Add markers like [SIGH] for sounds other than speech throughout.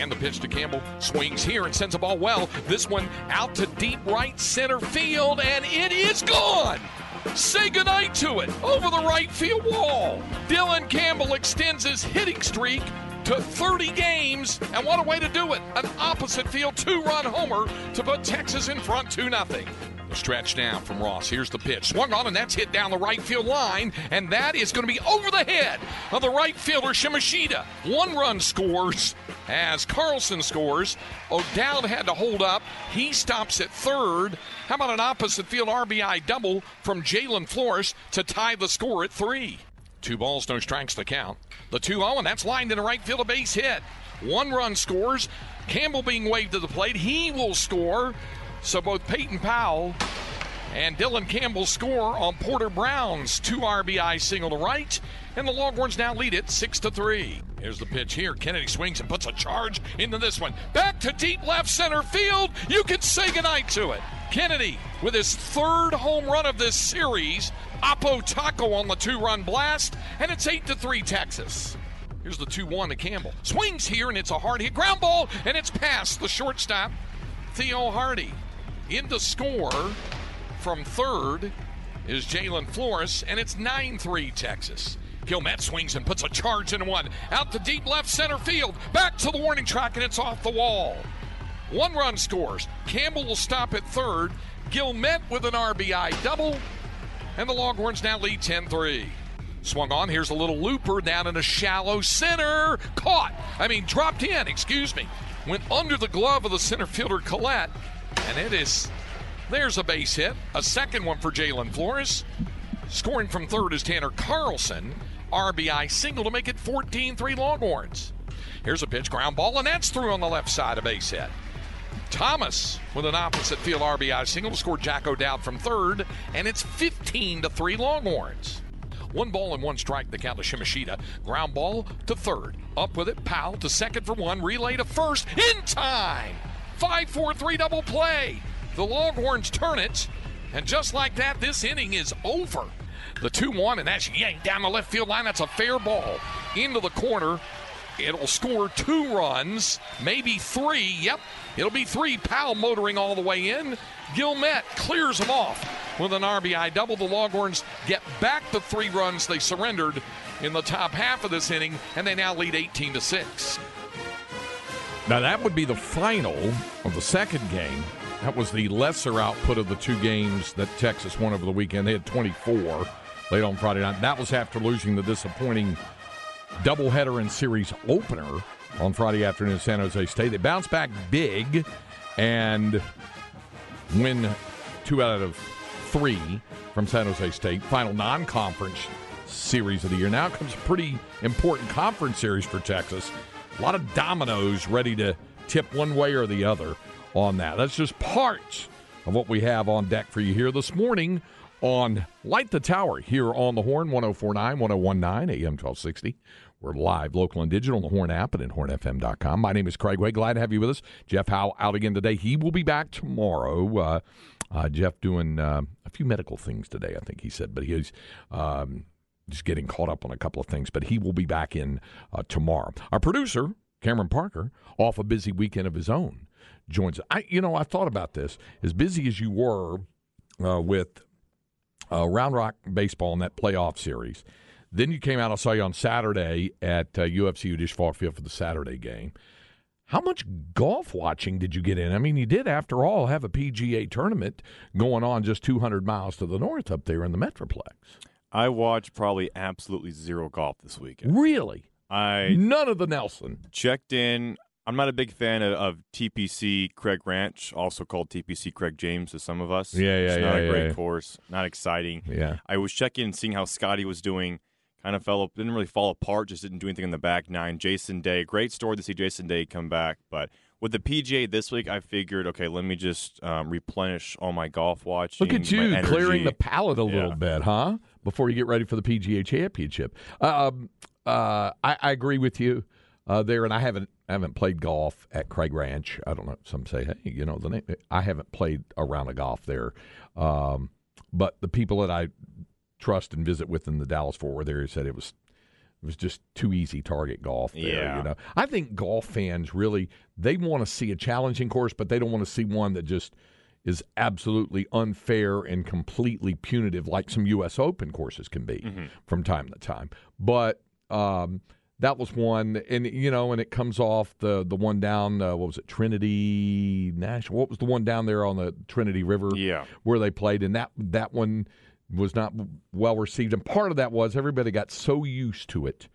And the pitch to Campbell swings here and sends a ball well. This one out to deep right center field, and it is gone. Say goodnight to it over the right field wall. Dylan Campbell extends his hitting streak to 30 games, and what a way to do it! An opposite field two-run homer to put Texas in front 2 0 stretch down from Ross. Here's the pitch. Swung on, and that's hit down the right field line, and that is going to be over the head of the right fielder, Shimashita. One run scores as Carlson scores. O'Dowd had to hold up. He stops at third. How about an opposite field RBI double from Jalen Flores to tie the score at three? Two balls, no strikes to count. The 2 0, and that's lined in the right field, a base hit. One run scores. Campbell being waved to the plate. He will score. So both Peyton Powell and Dylan Campbell score on Porter Brown's two RBI single to right, and the Longhorns now lead it six to three. Here's the pitch here. Kennedy swings and puts a charge into this one. Back to deep left center field. You can say goodnight to it. Kennedy with his third home run of this series. Apo Taco on the two-run blast, and it's eight to three Texas. Here's the 2-1 to Campbell. Swings here, and it's a hard hit ground ball, and it's past the shortstop, Theo Hardy. In the score from third is Jalen Flores, and it's 9 3 Texas. Guillemette swings and puts a charge in one. Out to deep left center field. Back to the warning track, and it's off the wall. One run scores. Campbell will stop at third. Guillemette with an RBI double. And the Longhorns now lead 10 3. Swung on. Here's a little looper down in a shallow center. Caught. I mean, dropped in, excuse me. Went under the glove of the center fielder, Collette. And it is, there's a base hit. A second one for Jalen Flores. Scoring from third is Tanner Carlson. RBI single to make it 14 3 Longhorns. Here's a pitch, ground ball, and that's through on the left side, a base hit. Thomas with an opposite field RBI single to score Jack O'Dowd from third, and it's 15 to 3 Longhorns. One ball and one strike, the count to Shimashita. Ground ball to third. Up with it, Powell to second for one. Relay to first in time. 5 4 3 double play. The Longhorns turn it, and just like that, this inning is over. The 2 1, and that's yanked down the left field line. That's a fair ball into the corner. It'll score two runs, maybe three. Yep, it'll be three. Powell motoring all the way in. Guillemette clears him off with an RBI double. The Longhorns get back the three runs they surrendered in the top half of this inning, and they now lead 18 to 6. Now, that would be the final of the second game. That was the lesser output of the two games that Texas won over the weekend. They had 24 late on Friday night. That was after losing the disappointing doubleheader and series opener on Friday afternoon at San Jose State. They bounced back big and win two out of three from San Jose State. Final non conference series of the year. Now comes a pretty important conference series for Texas. A lot of dominoes ready to tip one way or the other on that. That's just parts of what we have on deck for you here this morning on Light the Tower here on the Horn 1049, 1019, AM 1260. We're live, local and digital on the Horn app and at hornfm.com. My name is Craig Way. Glad to have you with us. Jeff Howe out again today. He will be back tomorrow. Uh, uh, Jeff doing uh, a few medical things today, I think he said, but he's. Um, just getting caught up on a couple of things, but he will be back in uh, tomorrow. Our producer, Cameron Parker, off a busy weekend of his own, joins. I, you know, I thought about this. As busy as you were uh, with uh, Round Rock baseball in that playoff series, then you came out. I saw you on Saturday at uh, UFCU Disch Field for the Saturday game. How much golf watching did you get in? I mean, you did, after all, have a PGA tournament going on just 200 miles to the north up there in the Metroplex. I watched probably absolutely zero golf this weekend. Really? I None of the Nelson. checked in. I'm not a big fan of, of TPC Craig Ranch, also called TPC Craig James to some of us. Yeah, yeah, It's not yeah, a great yeah. course, not exciting. Yeah. I was checking and seeing how Scottie was doing. Kind of fell, up didn't really fall apart. Just didn't do anything in the back nine. Jason Day, great story to see Jason Day come back. But with the PGA this week, I figured, okay, let me just um, replenish all my golf watching. Look at you clearing the palate a little Yeah. bit, huh? Before you get ready for the PGA Championship. Um, uh, I, I agree with you uh, there, and I haven't I haven't played golf at Craig Ranch. I don't know. Some say, hey, you know, the name. I haven't played a round of golf there, um, but the people that I trust and visit with in the Dallas Fort Worth area said it was it was just too easy target golf there. Yeah. You know, I think golf fans really they want to see a challenging course, but they don't want to see one that just is absolutely unfair and completely punitive, like some U.S. Open courses can be from time to time. But um, that was one, and you know, and it comes off the the one down. Uh, what was it, Trinity National? What was the one down there on the Trinity River? Yeah. where they played, and that that one was not well received. And part of that was everybody got so used to it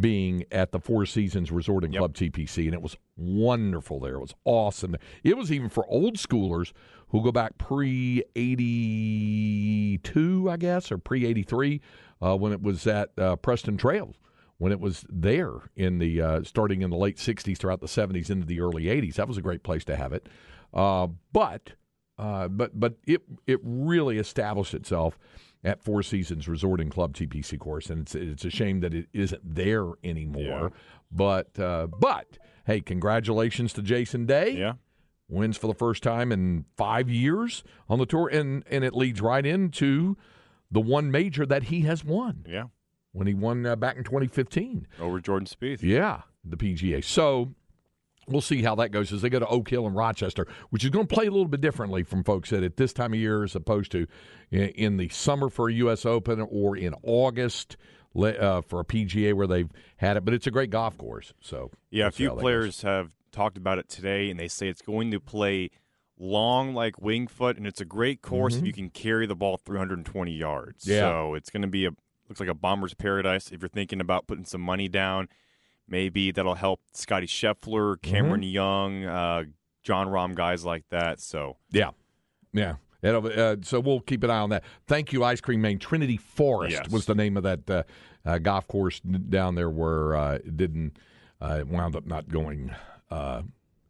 being at the Four Seasons Resort and Yep. Club TPC, and it was wonderful there. It was awesome. It was even for old schoolers who go back pre eighty two, I guess, or pre eighty three, uh, when it was at uh, Preston Trail. When it was there in the uh, starting in the late '60s, throughout the '70s into the early '80s, that was a great place to have it. Uh, but uh, but but it it really established itself at Four Seasons Resort and Club TPC course, and it's it's a shame that it isn't there anymore. Yeah. But uh, but hey, congratulations to Jason Day. Yeah. Wins for the first time in five years on the tour, and and it leads right into the one major that he has won Yeah. When he won uh, back in 2015. Over Jordan Spieth. Yeah, the PGA. So we'll see how that goes as they go to Oak Hill and Rochester, which is going to play a little bit differently from folks at at this time of year as opposed to in, in the summer for a U.S. Open or in August uh, for a PGA where they've had it. But it's a great golf course. So Yeah, a few that players have talked about it today, and they say it's going to play long like Winged Foot, and it's a great course if you can carry the ball 320 yards. Mm-hmm. Yeah. So it's going to be a looks like a bomber's paradise if you're thinking about putting some money down. Maybe that'll help Scottie Scheffler, Cameron Mm-hmm. Young, uh, Jon Rahm, guys like that. So Yeah, yeah. It'll, uh, so we'll keep an eye on that. Thank you, Ice Cream Main. Trinity Forest Yes. was the name of that uh, uh, golf course down there where uh, it didn't uh, it wound up not going, uh,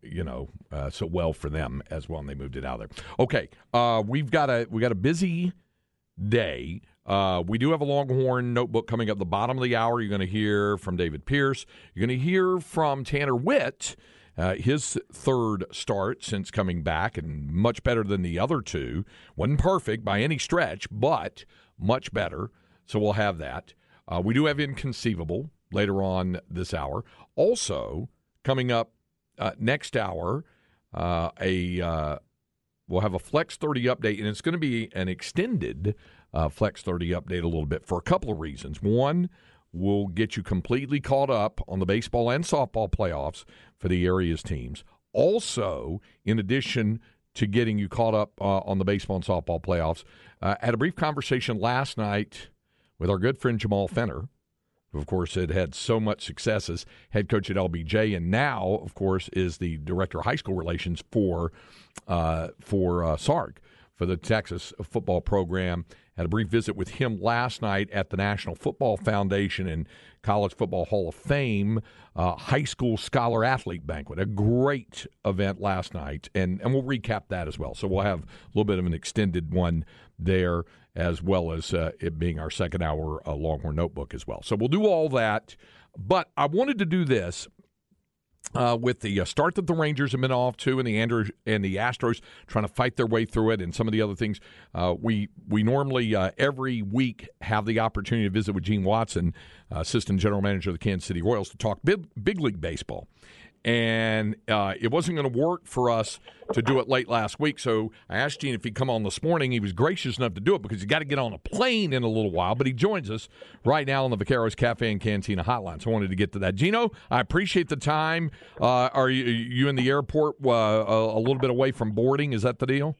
you know, uh, so well for them as well, and they moved it out of there. Okay, uh, we've got a we got a busy day. Uh, we do have a Longhorn notebook coming up the bottom of the hour. You're going to hear from David Pierce. You're going to hear from Tanner Witt. Uh, his third start since coming back, and much better than the other two. wasn't perfect by any stretch, but much better. So we'll have that. Uh, we do have Inconceivable later on this hour. Also, coming up uh, next hour, uh, a uh, we'll have a Flex 30 update, and it's going to be an extended uh, Flex 30 update a little bit for a couple of reasons. One, we'll get you completely caught up on the baseball and softball playoffs for the area's teams. Also, in addition to getting you caught up uh, on the baseball and softball playoffs, uh, had a brief conversation last night with our good friend Jamal Fenner, who, of course, had had so much success as head coach at LBJ, and now, of course, is the director of high school relations for uh, for uh, Sark for the Texas football program. Had a brief visit with him last night at the National Football Foundation and College Football Hall of Fame uh, high school scholar athlete banquet. A great event last night, and and we'll recap that as well. So we'll have a little bit of an extended one there, as well as uh, it being our second hour uh, Longhorn Notebook as well. So we'll do all that. But I wanted to do this uh, with the uh, start that the Rangers have been off to, and the Andrews and the Astros trying to fight their way through it, and some of the other things. Uh, we we normally uh, every week have the opportunity to visit with Gene Watson, uh, assistant general manager of the Kansas City Royals, to talk big, big league baseball. And uh, it wasn't going to work for us to do it late last week. So I asked Gene if he'd come on this morning. He was gracious enough to do it because he got to get on a plane in a little while. But he joins us right now on the Vaqueros Cafe and Cantina hotline. So I wanted to get to that. Gino, I appreciate the time. Uh, are you, you in the airport uh, a little bit away from boarding? Is that the deal?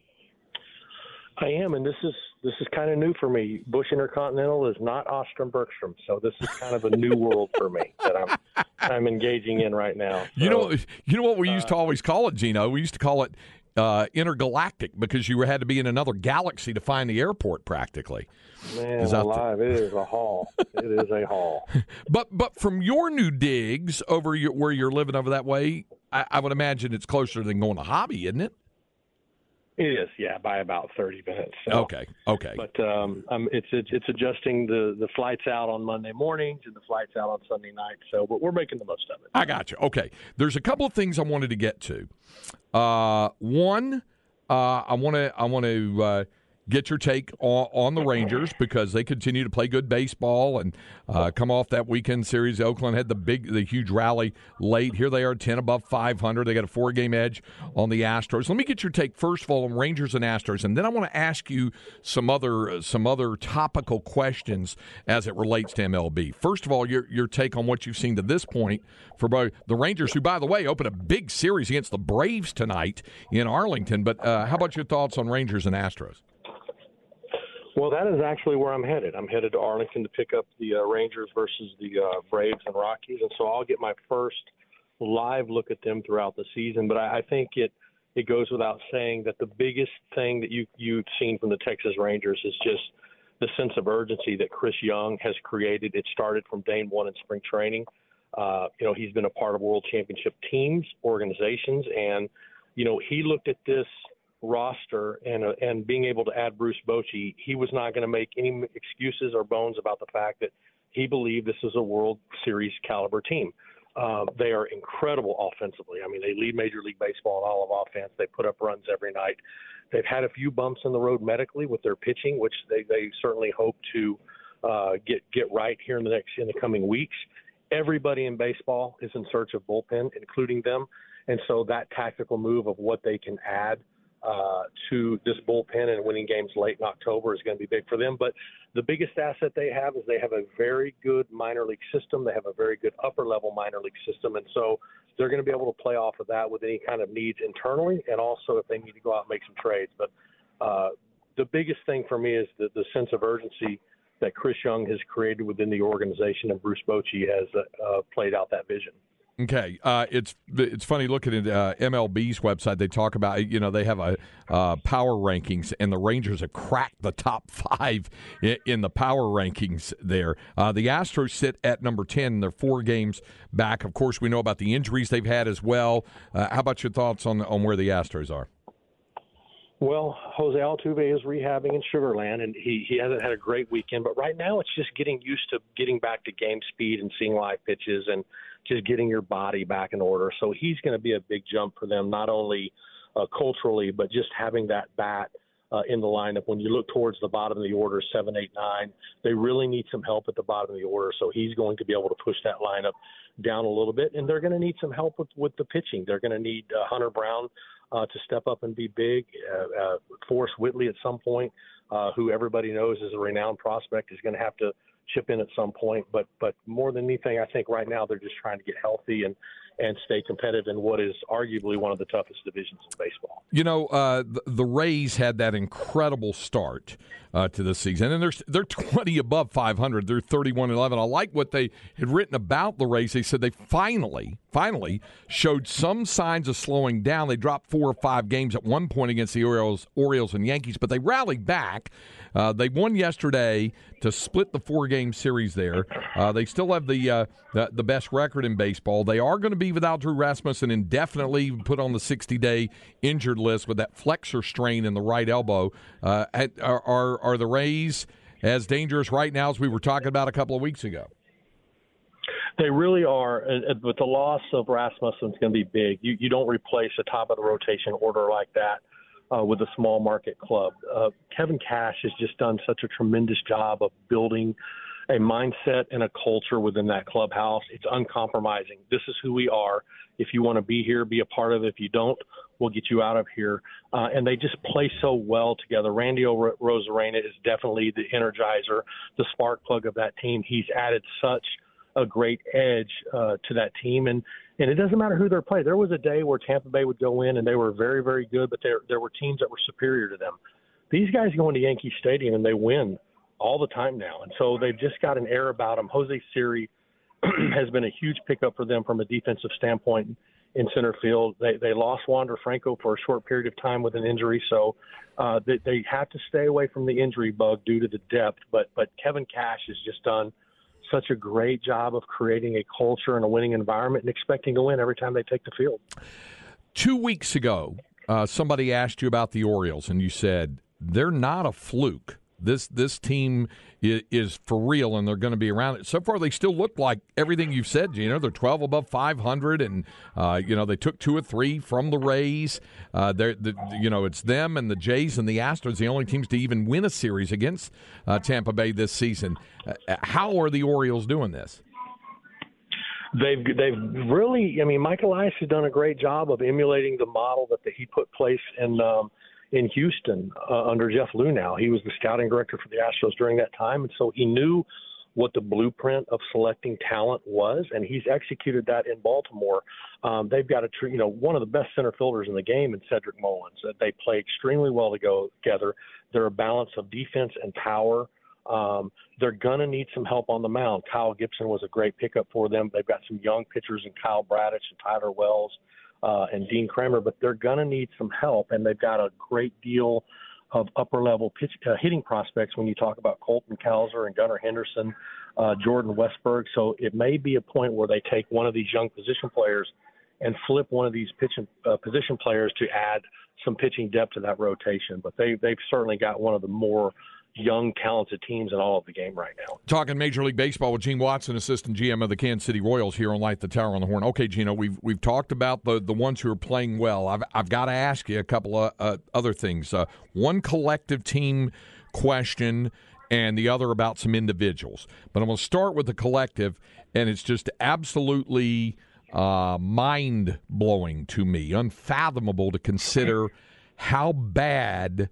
I am, and this is this is kind of new for me. Bush Intercontinental is not Austin Bergstrom, so this is kind of a new world for me that I'm I'm engaging in right now. So, you know, you know what we used to uh, always call it, Gino. We used to call it uh, intergalactic because you had to be in another galaxy to find the airport, practically. Man, alive! it is a haul. it is a haul. [LAUGHS] But but from your new digs over your, where you're living over that way, I, I would imagine it's closer than going to Hobby, isn't it? It is, yeah, by about thirty minutes. So. Okay, okay. But um, um, it's, it's it's adjusting the the flights out on Monday mornings and the flights out on Sunday nights. So, but we're making the most of it. I got you. Okay, there's a couple of things I wanted to get to. Uh, one, uh, I want to I want to uh, get your take on, on, the Rangers because they continue to play good baseball and uh, come off that weekend series. Oakland had the big, the huge rally late. Here they are, ten above five hundred. They got a four game edge on the Astros. Let me get your take first of all on Rangers and Astros, and then I want to ask you some other some other topical questions as it relates to MLB. First of all, your your take on what you've seen to this point for both the Rangers, who by the way opened a big series against the Braves tonight in Arlington. But uh, how about your thoughts on Rangers and Astros? Well, that is actually where I'm headed. I'm headed to Arlington to pick up the uh, Rangers versus the uh, Braves and Rockies, and so I'll get my first live look at them throughout the season. But I, I think it it goes without saying that the biggest thing that you you've seen from the Texas Rangers is just the sense of urgency that Chris Young has created. It started from day one in spring training. Uh, you know, he's been a part of World Championship teams, organizations, and you know he looked at this roster and uh, and being able to add Bruce Bochy, he was not going to make any excuses or bones about the fact that he believed this is a World Series caliber team. Uh, they are incredible offensively. I mean, they lead Major League Baseball in all of offense. They put up runs every night. They've had a few bumps in the road medically with their pitching, which they, they certainly hope to uh, get get right here in the next in the coming weeks. Everybody in baseball is in search of bullpen, including them, and so that tactical move of what they can add uh, to this bullpen and winning games late in October is going to be big for them. But the biggest asset they have is they have a very good minor league system. They have a very good upper level minor league system. And so they're going to be able to play off of that with any kind of needs internally and also if they need to go out and make some trades. But uh, the biggest thing for me is the, the sense of urgency that Chris Young has created within the organization and Bruce Bochy has uh, played out that vision. Okay, uh, it's it's funny looking at uh, MLB's website. They talk about you know they have a uh, power rankings, and the Rangers have cracked the top [LAUGHS] five in, in the power rankings. There, uh, the Astros sit at number ten. They're four games back. Of course, we know about the injuries they've had as well. Uh, how about your thoughts on on where the Astros are? Well, Jose Altuve is rehabbing in Sugarland, and he, he hasn't had a great weekend. But right now, it's just getting used to getting back to game speed and seeing live pitches and just getting your body back in order. So he's going to be a big jump for them, not only uh, culturally, but just having that bat uh, in the lineup. When you look towards the bottom of the order, seven, eight, nine, they really need some help at the bottom of the order. So he's going to be able to push that lineup down a little bit, and they're going to need some help with with the pitching. They're going to need uh, Hunter Brown uh, to step up and be big. Uh, uh, Forrest Whitley at some point, uh, who everybody knows is a renowned prospect, is going to have to chip in at some point. But but more than anything, I think right now they're just trying to get healthy and and stay competitive in what is arguably one of the toughest divisions in baseball. You know, uh, the, the, Rays had that incredible start uh, to the season, and they're they're 20 above 500. They're 31 11. I like what they had written about the Rays. They said they finally, finally showed some signs of slowing down. They dropped four or five games at one point against the Orioles, Orioles and Yankees, but they rallied back. Uh, they won yesterday to split the four game series there. Uh, they still have the, uh, the, the best record in baseball. They are going to be without Drew Rasmussen indefinitely put on the 60 day injured list with that flexor strain in the right elbow. Uh, are, are, are the Rays as dangerous right now as we were talking about a couple of weeks ago? They really are. But the loss of Rasmussen is going to be big. You, you don't replace a top of the rotation order like that uh, with a small market club. Uh, Kevin Cash has just done such a tremendous job of building a mindset and a culture within that clubhouse. It's uncompromising. This is who we are. If you want to be here, be a part of it. If you don't, we'll get you out of here. Uh, and they just play so well together. Randy o- Arozarena is definitely the energizer, the spark plug of that team. He's added such a great edge uh, to that team, and and it doesn't matter who they're playing. There was a day where Tampa Bay would go in and they were very very good, but there there were teams that were superior to them. These guys go into Yankee Stadium and they win all the time now, and so they've just got an air about them. Jose Siri [CLEARS THROAT] has been a huge pickup for them from a defensive standpoint in center field. They they lost Wander Franco for a short period of time with an injury, so uh, they, they have to stay away from the injury bug due to the depth. But but Kevin Cash has just done such a great job of creating a culture and a winning environment and expecting to win every time they take the field. Two weeks ago, uh, somebody asked you about the Orioles, and you said they're not a fluke. This this team is, is for real, and they're going to be around it. So far, they still look like everything you've said. You know, they're twelve above five hundred, and uh, you know they took two or three from the Rays. Uh, they're the, you know it's them and the Jays and the Astros, the only teams to even win a series against uh, Tampa Bay this season. Uh, how are the Orioles doing this? They've they've really. I mean, Mike Elias has done a great job of emulating the model that the, he put place in. Um, in Houston uh, under Jeff Luhnow. He was the scouting director for the Astros during that time, and so he knew what the blueprint of selecting talent was, and he's executed that in Baltimore. Um, they've got a you know one of the best center fielders in the game in Cedric Mullins. They play extremely well to go together. They're a balance of defense and power. Um, they're going to need some help on the mound. Kyle Gibson was a great pickup for them. They've got some young pitchers in Kyle Bradish and Tyler Wells uh, and Dean Kremer, but they're going to need some help, and they've got a great deal of upper level pitch uh, hitting prospects when you talk about Colton Cowser and Gunnar Henderson, uh, Jordan Westburg. So it may be a point where they take one of these young position players and flip one of these pitching uh, position players to add some pitching depth to that rotation. But they they've certainly got one of the more young, talented teams in all of the game right now. Talking Major League Baseball with Gene Watson, assistant GM of the Kansas City Royals here on Light the Tower on the Horn. Okay, Gino, we've we've talked about the the ones who are playing well. I've I've got to ask you a couple of uh, other things. Uh, one collective team question and the other about some individuals. But I'm going to start with the collective, and it's just absolutely uh, mind blowing to me, unfathomable to consider how bad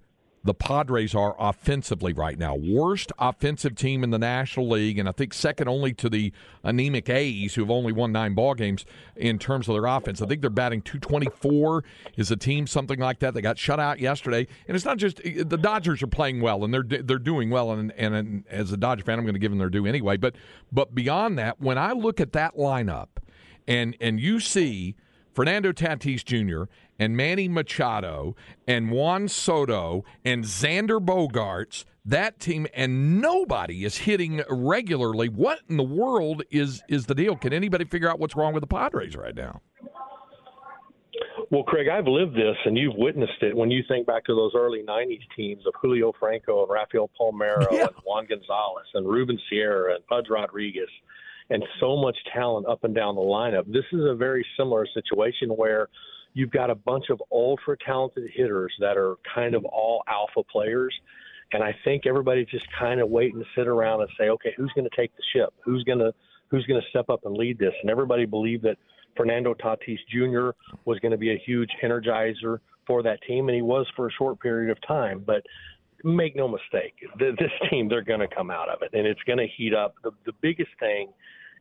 the Padres are offensively right now. Worst offensive team in the National League, and I think second only to the anemic A's, who have only won nine ball games in terms of their offense. I think they're batting 224 is a team, something like that. They got shut out yesterday, and it's not just the Dodgers are playing well and they're they're doing well, and, and, and as a Dodger fan, I'm going to give them their due anyway. But but beyond that, when I look at that lineup, and and you see Fernando Tatis Jr and Manny Machado and Juan Soto and Xander Bogaerts, that team, and nobody is hitting regularly. What in the world is is the deal? Can anybody figure out what's wrong with the Padres right now? Well, Craig, I've lived this, and you've witnessed it. When you think back to those early '90s teams of Julio Franco and Rafael Palmeiro yeah. and Juan Gonzalez and Ruben Sierra and Pudge Rodriguez, and so much talent up and down the lineup. This is a very similar situation where you've got a bunch of ultra talented hitters that are kind of all alpha players. And I think everybody's just kind of waiting to sit around and say, okay, who's going to take the ship? Who's going to who's going to step up and lead this? And everybody believed that Fernando Tatis Jr. was going to be a huge energizer for that team, and he was for a short period of time. But make no mistake, this team they're going to come out of it, and it's going to heat up. The, the biggest thing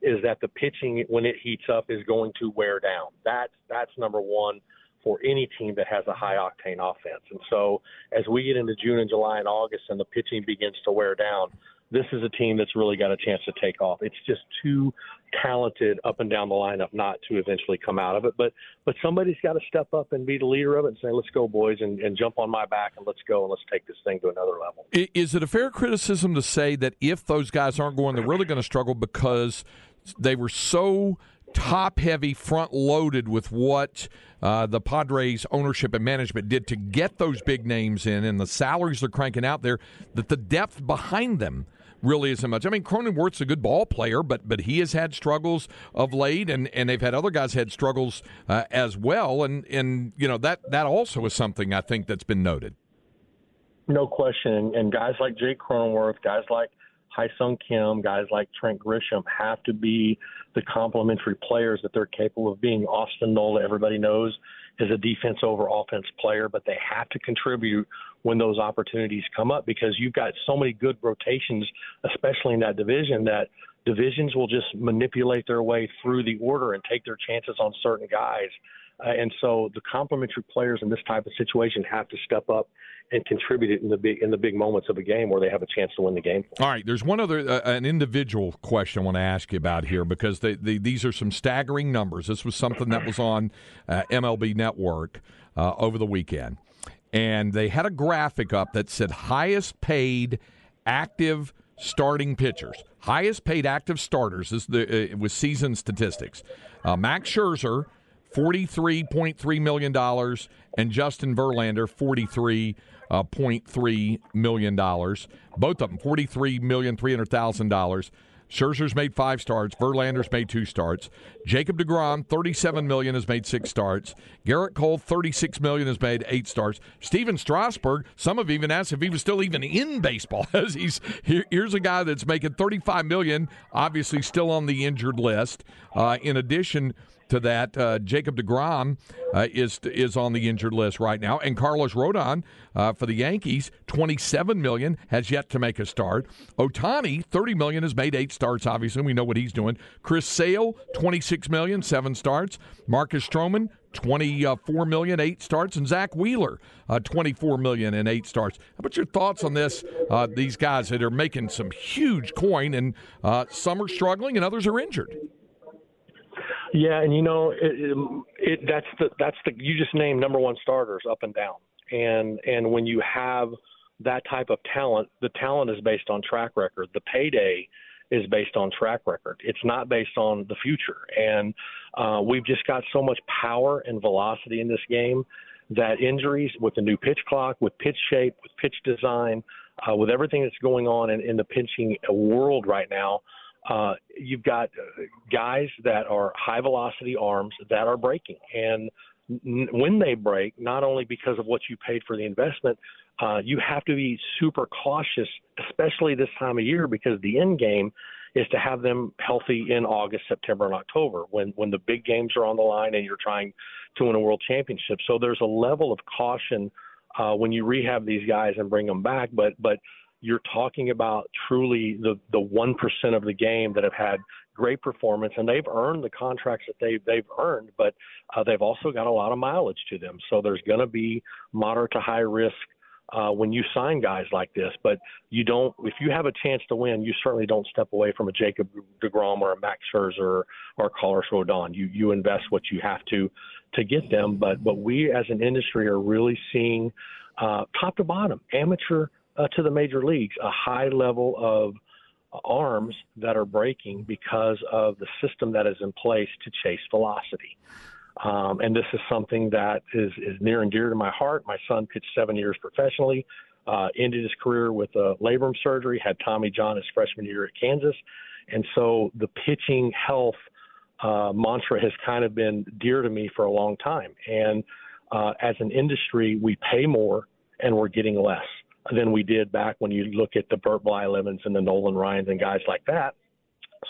is that the pitching when it heats up is going to wear down. That's that's number one for any team that has a high octane offense. And so as we get into June and July and August and the pitching begins to wear down, this is a team that's really got a chance to take off. It's just too talented up and down the lineup not to eventually come out of it. But but somebody's got to step up and be the leader of it and say, "Let's go, boys, and, and jump on my back and let's go and let's take this thing to another level." Is it a fair criticism to say that if those guys aren't going, they're really going to struggle because they were so top heavy, front loaded with what uh, the Padres ownership and management did to get those big names in, and the salaries they're cranking out there, that the depth behind them really isn't much. I mean, Cronenworth's a good ball player, but but he has had struggles of late, and, and they've had other guys had struggles uh, as well, and and you know that that also is something I think that's been noted. No question, and guys like Jake Cronenworth, guys like Sung Kim, guys like Trent Grisham have to be the complementary players that they're capable of being. Austin Nola, everybody knows, is a defense over offense player, but they have to contribute when those opportunities come up because you've got so many good rotations, especially in that division, that divisions will just manipulate their way through the order and take their chances on certain guys. Uh, and so the complementary players in this type of situation have to step up and contribute it in the big in the big moments of a game where they have a chance to win the game. All right, there's one other uh, an individual question I want to ask you about here because they, they, these are some staggering numbers. This was something that was on uh, MLB Network uh, over the weekend, and they had a graphic up that said highest paid active starting pitchers, highest paid active starters. This is the uh, with season statistics. Uh, Max Scherzer $43.3 million, and Justin Verlander, Uh, $43.3 million. Both of them, $43,300,000. Scherzer's made five starts. Verlander's made two starts. Jacob DeGrom, thirty-seven million, has made six starts. Gerrit Cole, thirty-six million, has made eight starts. Stephen Strasburg, some have even asked if he was still even in baseball. [LAUGHS] As he's here, here's a guy that's making thirty-five million, obviously still on the injured list. Uh, in addition to that. Uh, Jacob DeGrom uh, is is on the injured list right now, and Carlos Rodon uh, for the Yankees, twenty seven million has yet to make a start. Ohtani, thirty million, has made eight starts. Obviously, we know what he's doing. Chris Sale, twenty six million, seven starts. Marcus Stroman. 24 million, eight starts, and Zack Wheeler, uh, 24 million and eight starts. How about your thoughts on this? Uh, these guys that are making some huge coin, and uh, some are struggling and others are injured. Yeah, and you know, it, it, that's the that's the you just named number one starters up and down, and and when you have that type of talent, the talent is based on track record. The payday is based on track record. It's not based on the future, and uh, we've just got so much power and velocity in this game that injuries with the new pitch clock, with pitch shape, with pitch design, uh, with everything that's going on in, in the pitching world right now uh, you've got uh, guys that are high velocity arms that are breaking. And n- when they break, not only because of what you paid for the investment, uh, you have to be super cautious, especially this time of year, because the end game is to have them healthy in August, September, and October when when the big games are on the line and you're trying to win a world championship. So there's a level of caution uh, when you rehab these guys and bring them back, but but you're talking about truly the the one percent of the game that have had great performance, and they've earned the contracts that they've they've earned, but uh, they've also got a lot of mileage to them. So there's going to be moderate to high risk uh, when you sign guys like this. But you don't, if you have a chance to win, you certainly don't step away from a Jacob Degrom or a Max Scherzer or Carlos Rodon. You you invest what you have to to get them. But but we as an industry are really seeing uh, top to bottom amateur uh, to the major leagues, a high level of arms that are breaking because of the system that is in place to chase velocity. Um, and this is something that is, is near and dear to my heart. My son pitched seven years professionally, uh, ended his career with a labrum surgery, had Tommy John his freshman year at Kansas. And so the pitching health uh, mantra has kind of been dear to me for a long time. And uh, as an industry, we pay more and we're getting less than we did back when you look at the Bert Blylevens and the Nolan Ryans and guys like that.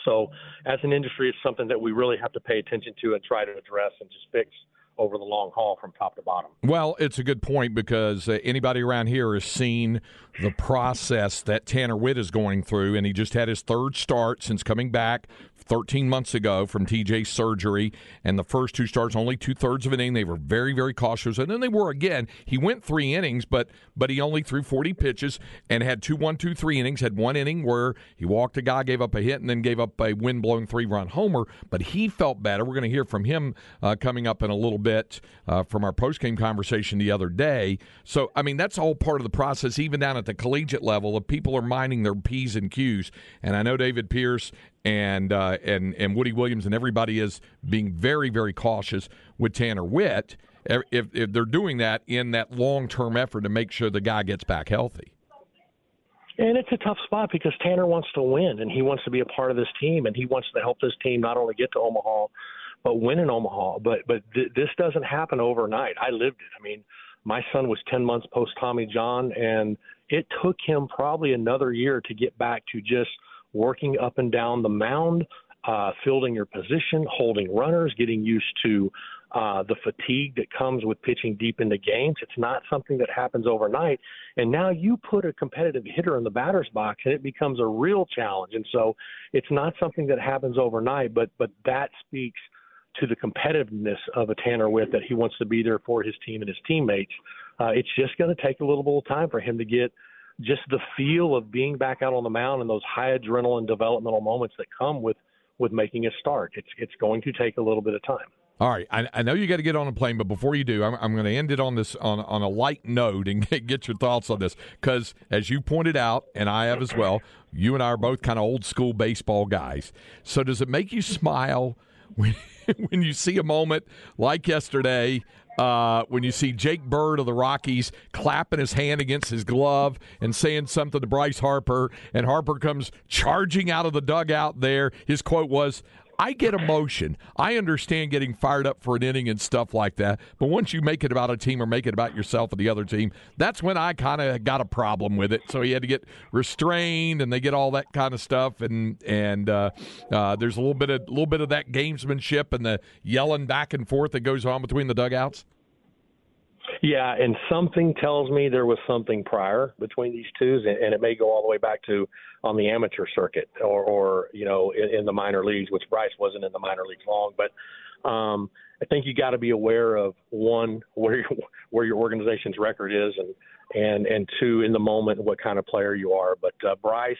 So, as an industry, it's something that we really have to pay attention to and try to address and just fix over the long haul from top to bottom. Well, it's a good point because uh, anybody around here has seen the process that Tanner Witt is going through, and he just had his third start since coming back 13 months ago from TJ surgery, and the first two starts only two thirds of an inning. They were very, very cautious, and then they were again. He went three innings, but but he only threw 40 pitches and had two one two three innings. Had one inning where he walked a guy, gave up a hit, and then gave up a wind blown three run homer. But he felt better. We're going to hear from him uh, coming up in a little bit uh, from our post game conversation the other day. So I mean that's all part of the process, even down at the collegiate level, of people are minding their p's and q's. And I know David Pierce and uh, and and Woody Williams and everybody is being very very cautious with Tanner Witt if, if they're doing that in that long term effort to make sure the guy gets back healthy. And it's a tough spot because Tanner wants to win and he wants to be a part of this team and he wants to help this team not only get to Omaha but win in Omaha. But but th- this doesn't happen overnight. I lived it. I mean, my son was 10 months post Tommy John and it took him probably another year to get back to just working up and down the mound, uh, fielding your position, holding runners, getting used to uh, the fatigue that comes with pitching deep into games. It's not something that happens overnight. And now you put a competitive hitter in the batter's box, and it becomes a real challenge. And so it's not something that happens overnight, but but that speaks to the competitiveness of a Tanner Witt that he wants to be there for his team and his teammates. Uh, it's just going to take a little bit of time for him to get just the feel of being back out on the mound and those high adrenaline developmental moments that come with with making a start. It's it's going to take a little bit of time. All right, I, I know you got to get on a plane, but before you do, I'm, I'm going to end it on this on on a light note and [LAUGHS] get, get your thoughts on this because, as you pointed out, and I have as well, you and I are both kind of old school baseball guys. So, does it make you smile when [LAUGHS] when you see a moment like yesterday? Uh, when you see Jake Bird of the Rockies clapping his hand against his glove and saying something to Bryce Harper, and Harper comes charging out of the dugout there. His quote was, I get emotion. I understand getting fired up for an inning and stuff like that. But once you make it about a team or make it about yourself or the other team, that's when I kind of got a problem with it. So he had to get restrained, and they get all that kind of stuff. And and uh, uh, there's a little bit of a little bit of that gamesmanship and the yelling back and forth that goes on between the dugouts. Yeah, and something tells me there was something prior between these two, and, it may go all the way back to on the amateur circuit or, or you know, in, in the minor leagues, which Bryce wasn't in the minor leagues long. But um, I think you got to be aware of one where your, where your organization's record is, and and and two in the moment what kind of player you are. But uh, Bryce,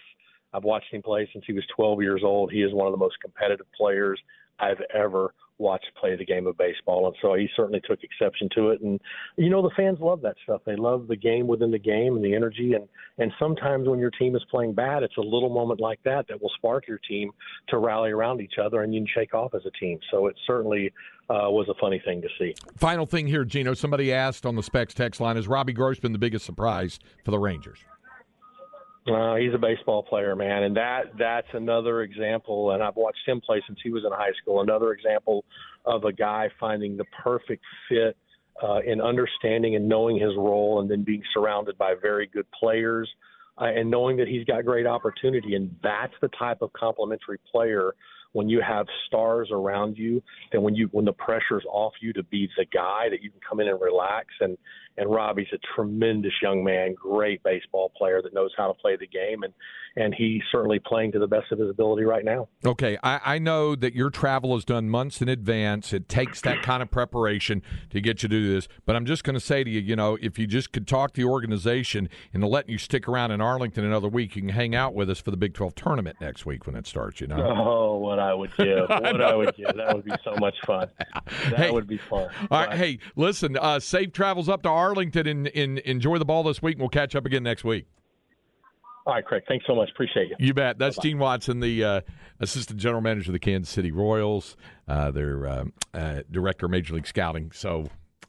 I've watched him play since he was 12 years old. He is one of the most competitive players I've ever watch play the game of baseball. And so he certainly took exception to it. And, you know, the fans love that stuff. They love the game within the game and the energy. And, and sometimes when your team is playing bad, it's a little moment like that that will spark your team to rally around each other and you can shake off as a team. So it certainly uh, was a funny thing to see. Final thing here, Gino. Somebody asked on the Specs text line, is Robbie Grossman the biggest surprise for the Rangers? Uh, he's a baseball player, man, and that that's another example. And I've watched him play since he was in high school. Another example of a guy finding the perfect fit uh, in understanding and knowing his role, and then being surrounded by very good players, uh, and knowing that he's got great opportunity. And that's the type of complementary player when you have stars around you, and when you when the pressure's off you to be the guy that you can come in and relax and and Robbie's a tremendous young man, great baseball player that knows how to play the game, and and he's certainly playing to the best of his ability right now. Okay, I, I know that your travel is done months in advance. It takes that kind of preparation to get you to do this, but I'm just going to say to you, you know, if you just could talk to the organization into letting you stick around in Arlington another week, you can hang out with us for the Big 12 tournament next week when it starts. You know. [LAUGHS] Oh, what I would give! [LAUGHS] What I, I would give! That would be so much fun. [LAUGHS] That hey, would be fun. All right, hey, listen, uh, safe travels up to Arlington. Arlington and, and enjoy the ball this week. And we'll catch up again next week. All right, Craig. Thanks so much. Appreciate you. You bet. That's Bye-bye. Gene Watson, the uh, assistant general manager of the Kansas City Royals, uh, their uh, uh director of Major League Scouting. So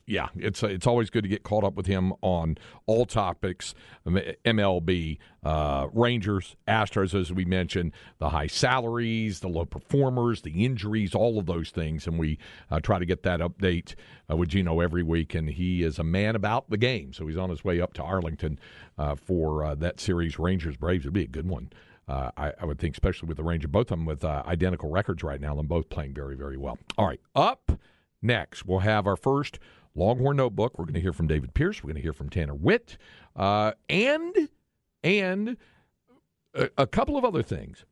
yeah, it's it's always good to get caught up with him on all topics, MLB, uh, Rangers, Astros, as we mentioned, the high salaries, the low performers, the injuries, all of those things, and we uh, try to get that update uh, with Gino every week. And he is a man about the game, so he's on his way up to Arlington uh, for uh, that series. Rangers Braves would be a good one. Uh, I, I, would think, especially with the Rangers, both of them with identical records right now, and both playing very, very well. All right, up next, we'll have our first Longhorn Notebook. We're going to hear from David Pierce. We're going to hear from Tanner Witt, uh, and and a, a, couple of other things.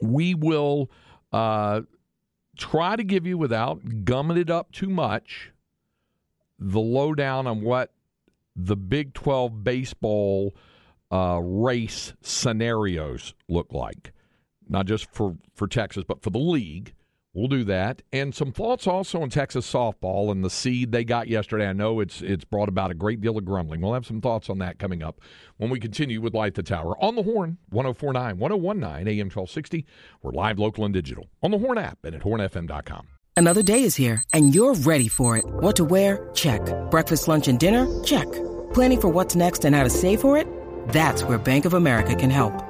We will uh, try to give you, without gumming it up too much, the lowdown on what the Big Twelve baseball uh, race scenarios look like, not just for for Texas, but for the league. We'll do that, and some thoughts also on Texas softball and the seed they got yesterday. I know it's it's brought about a great deal of grumbling. We'll have some thoughts on that coming up when we continue with Light the Tower on the Horn 1049 1019 AM 1260. We're live, local, and digital on the Horn app and at hornfm.com. Another day is here, and you're ready for it. What to wear? Check. Breakfast, lunch, and dinner? Check. Planning for what's next and how to save for it? That's where Bank of America can help.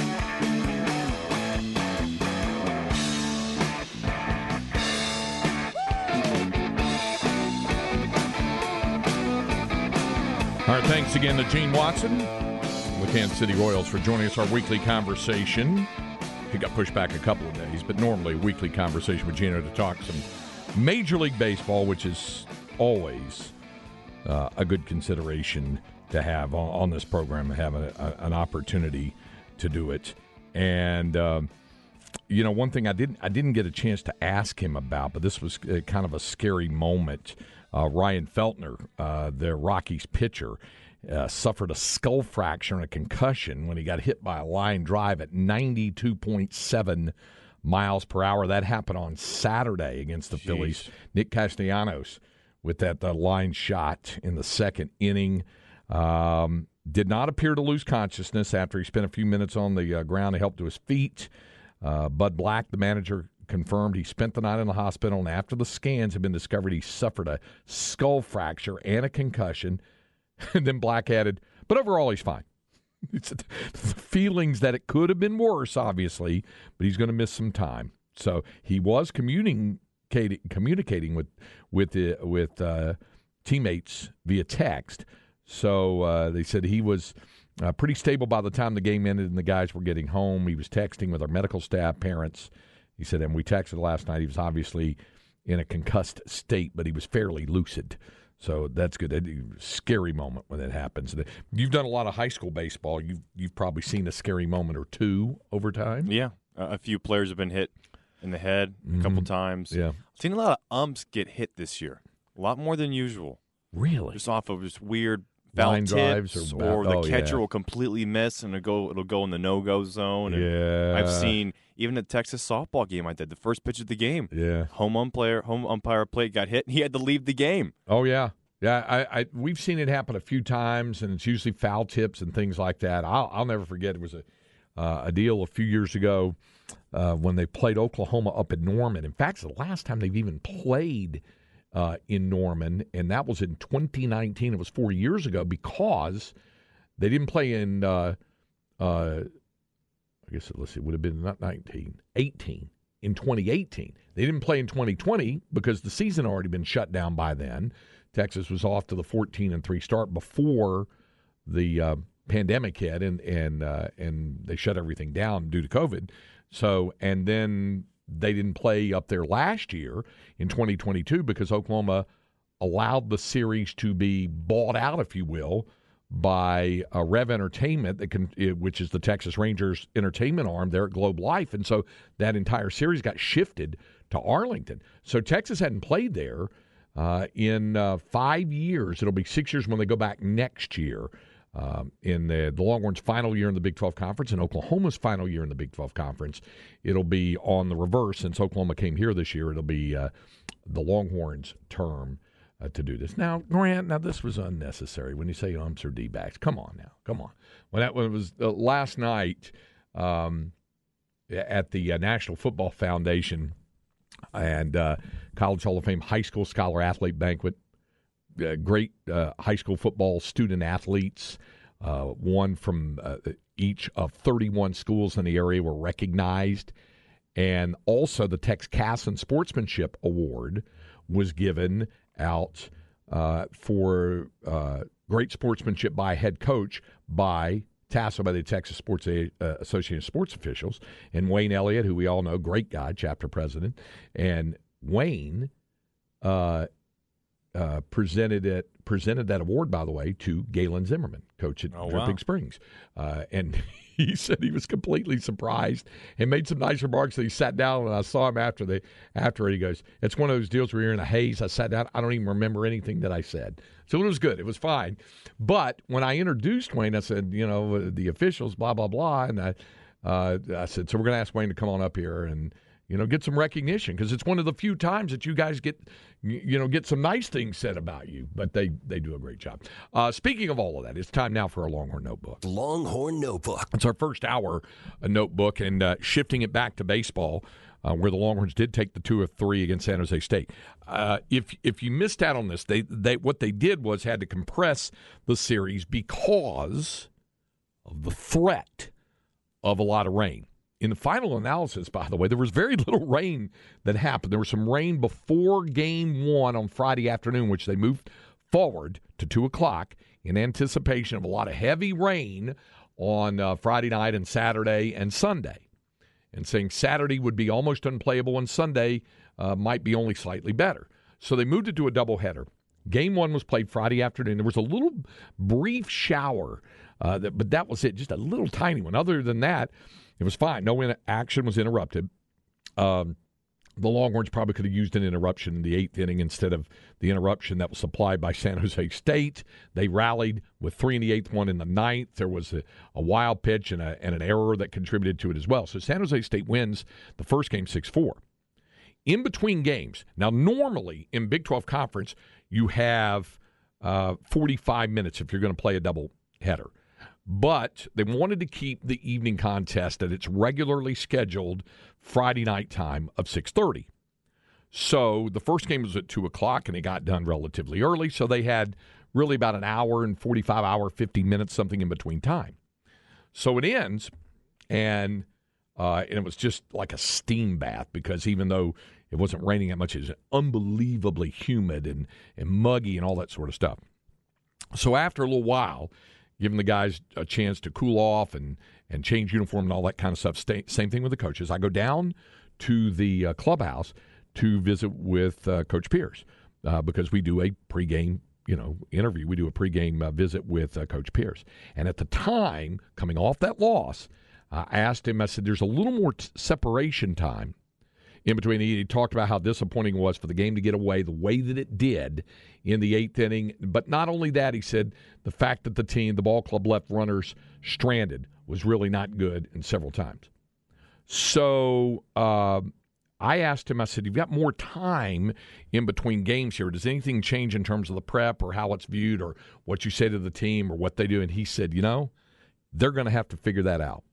Right, thanks again to Gene Watson with Kansas City Royals for joining us our weekly conversation. He got pushed back a couple of days, but normally weekly conversation with Gino to talk some Major League Baseball, which is always uh, a good consideration to have on, on this program, have a, a, an opportunity to do it. And um, you know, one thing I didn't I didn't get a chance to ask him about, but this was uh, kind of a scary moment. Uh, Ryan Feltner, uh, the Rockies pitcher, uh, suffered a skull fracture and a concussion when he got hit by a line drive at 92.7 miles per hour. That happened on Saturday against the Jeez. Phillies. Nick Castellanos with that uh, line shot in the second inning. Um, did not appear to lose consciousness after he spent a few minutes on the uh, ground to help to his feet. Uh, Bud Black, the manager, confirmed he spent the night in the hospital, and after the scans had been discovered, he suffered a skull fracture and a concussion. [LAUGHS] And then Black added, but overall, he's fine. [LAUGHS] It's feelings that it could have been worse, obviously, but he's going to miss some time. So he was communicating communicating with with the, with uh, teammates via text. So uh, they said he was uh, pretty stable by the time the game ended and the guys were getting home. He was texting with our medical staff, parents, he said, and we texted last night. He was obviously in a concussed state, but he was fairly lucid. So that's good. A scary moment when that happens. You've done a lot of high school baseball. You've you've probably seen a scary moment or two over time. Yeah, a few players have been hit in the head a mm-hmm. couple times. Yeah, I've seen a lot of umps get hit this year. A lot more than usual. Really, just off of just weird foul tips, or, or, the oh, catcher yeah. will completely miss and it'll go it'll go in the no go zone. And yeah, I've seen even the Texas softball game I did the first pitch of the game. Yeah, home umpire home umpire plate got hit and he had to leave the game. Oh yeah. Yeah, I, I, we've seen it happen a few times, and it's usually foul tips and things like that. I'll, I'll never forget. It was a uh, a deal a few years ago uh, when they played Oklahoma up at Norman. In fact, it's the last time they've even played uh, in Norman, and that was in 2019. It was four years ago because they didn't play in. Uh, uh, I guess let's see, it would have been not 19, 18 in 2018. They didn't play in 2020 because the season already been shut down by then. Texas was off to the 14 and three start before the uh, pandemic hit, and and uh, and they shut everything down due to COVID. So and then they didn't play up there last year in 2022 because Oklahoma allowed the series to be bought out, if you will, by uh, Rev Entertainment, that can, which is the Texas Rangers entertainment arm there at Globe Life, and so that entire series got shifted to Arlington. So Texas hadn't played there uh, in uh, five years. It'll be six years when they go back next year um, in the, the Longhorns' final year in the Big 12 Conference and Oklahoma's final year in the Big 12 Conference. It'll be on the reverse since Oklahoma came here this year. It'll be uh, the Longhorns' term uh, to do this. Now, Grant, now this was unnecessary when you say umps or D backs. Come on now, come on. When that when was uh, last night um, at the uh, National Football Foundation and uh, College Hall of Fame High School Scholar Athlete Banquet uh, great uh, high school football student athletes. Uh, one from uh, each of 31 schools in the area were recognized. And also, the Tex Casson Sportsmanship Award was given out uh, for uh, great sportsmanship by head coach by TASO by the Texas Sports a- Association of Sports Officials, and Wayne Elliott, who we all know, great guy, chapter president, and Wayne uh, uh, presented it presented that award, by the way, to Galen Zimmerman, coach at oh, Dripping wow. Springs, uh, and [LAUGHS] he said he was completely surprised and made some nice remarks. That he sat down and I saw him after the after it. He goes, "It's one of those deals where you're in a haze." I sat down. I don't even remember anything that I said, so it was good. It was fine. But when I introduced Wayne, I said, "You know, the officials, blah blah blah," and I uh, I said, "So we're going to ask Wayne to come on up here and." You know, get some recognition because it's one of the few times that you guys get, you know, get some nice things said about you. But they they do a great job. Uh, speaking of all of that, it's time now for our Longhorn Notebook. Longhorn Notebook. It's our first hour uh, notebook, and uh, shifting it back to baseball. Uh, where the Longhorns did take the two of three against San Jose State. Uh, if if you missed out on this, they they what they did was had to compress the series because of the threat of a lot of rain. In the final analysis, by the way, there was very [LAUGHS] little rain that happened. There was some rain before game one on Friday afternoon, which they moved forward to 2 o'clock in anticipation of a lot of heavy rain on uh, Friday night and Saturday and Sunday. And saying Saturday would be almost unplayable and Sunday uh, might be only slightly better. So they moved it to a doubleheader. Game one was played Friday afternoon. There was a little brief shower, uh, that, but that was it, just a little tiny one. Other than that, it was fine. No action was interrupted. Um, the Longhorns probably could have used an interruption in the eighth inning instead of the interruption that was supplied by San Jose State. They rallied with three in the eighth, one in the ninth. There was a, a wild pitch and, a, and an error that contributed to it as well. So San Jose State wins the first game 6 4. In between games, now normally in Big 12 Conference, you have uh, 45 minutes if you're going to play a double header but they wanted to keep the evening contest at its regularly scheduled Friday night time of 6:30. So the first game was at two o'clock, and it got done relatively early. So they had really about an hour and 45 hour, 50 minutes, something in between time. So it ends, and uh, and it was just like a steam bath because even though it wasn't raining that much, it was unbelievably humid and, and muggy and all that sort of stuff. So after a little while, giving the guys a chance to cool off and, and change uniform and all that kind of stuff. Stay, same thing with the coaches. I go down to the uh, clubhouse to visit with uh, Coach Pierce uh, because we do a pregame you know interview. We do a pregame uh, visit with uh, Coach Pierce. And at the time, coming off that loss, I asked him. I said, "There's a little more t- separation time." In between, he, talked about how disappointing it was for the game to get away the way that it did in the eighth inning. But not only that, he said the fact that the team, the ball club, left runners stranded was really not good, and several times. So uh, I asked him, I said, You've got more time in between games here. Does anything change in terms of the prep or how it's viewed or what you say to the team or what they do? And he said, You know, they're going to have to figure that out.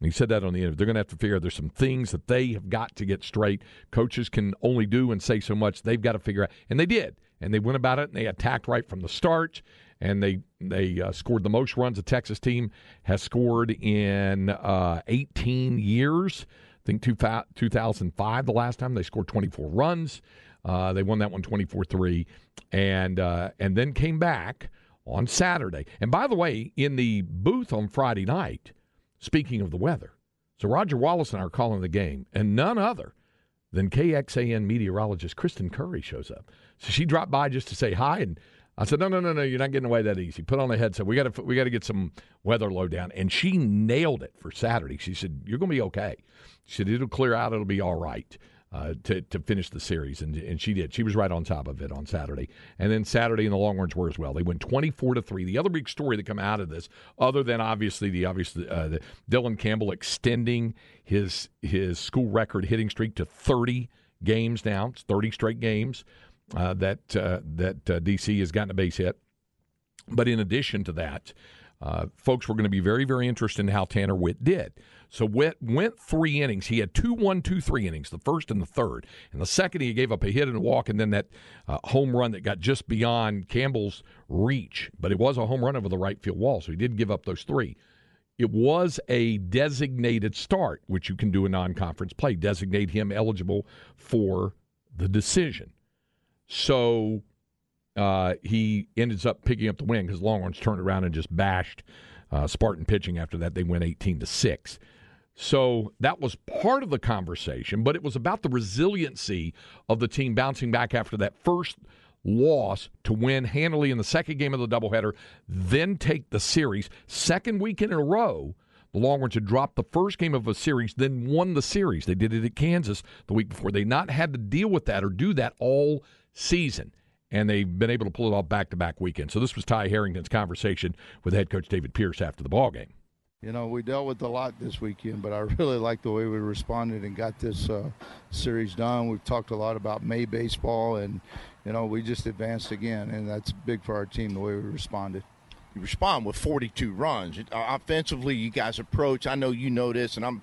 He said that on the interview. They're going to have to figure out there's some things that they have got to get straight. Coaches can only do and say so much. They've got to figure out. And they did. And they went about it and they attacked right from the start and they they uh, scored the most runs a Texas team has scored in uh, 18 years. I think two, 2005 the last time they scored 24 runs. Uh, they won that one 24-3 and uh, and then came back on Saturday. And by the way, in the booth on Friday night, speaking of the weather, so Roger Wallace and I are calling the game, and none other than KXAN meteorologist Kristen Curry shows up. So she dropped by just to say hi and I said, no, no, no, no, you're not getting away that easy. Put on a headset. We got to, we got to get some weather low down. And she nailed it for Saturday. She said, you're going to be okay. She said, it'll clear out. It'll be all right uh, to, to finish the series. And, and she did. She was right on top of it on Saturday. And then Saturday and the Longhorns were as well. They went 24 to 3. The other big story that come out of this, other than obviously the obvious uh, the Dylan Campbell extending his his school record hitting streak to 30 games now. It's 30 straight games uh, that uh, that uh, DC has gotten a base hit. But in addition to that, uh, folks were going to be very, very interested in how Tanner Witt did. So Witt went three innings. He had two, one, two, three innings, the first and the third. And the second, he gave up a hit and a walk, and then that uh, home run that got just beyond Campbell's reach. But it was a home run over the right field wall, so he did give up those three. It was a designated start, which you can do a non conference play, designate him eligible for the decision. So uh, he ends up picking up the win because Longhorns turned around and just bashed uh, Spartan pitching after that. They went 18 to 6. So that was part of the conversation, but it was about the resiliency of the team bouncing back after that first loss to win handily in the second game of the doubleheader, then take the series. Second week in a row, the Longhorns had dropped the first game of a series, then won the series. They did it at Kansas the week before. They not had to deal with that or do that all season. And they've been able to pull it off back to back weekends. So this was Ty Harrington's conversation with head coach David Pierce after the ball game. you know, we dealt with a lot this weekend, but I [LAUGHS] really like the way we responded and got this uh, series done. We've talked a lot about May baseball, and you know, we just advanced again, and that's big for our team the way we responded. You respond with 42 runs. Uh, offensively, you guys approach. I know you know this, and I'm,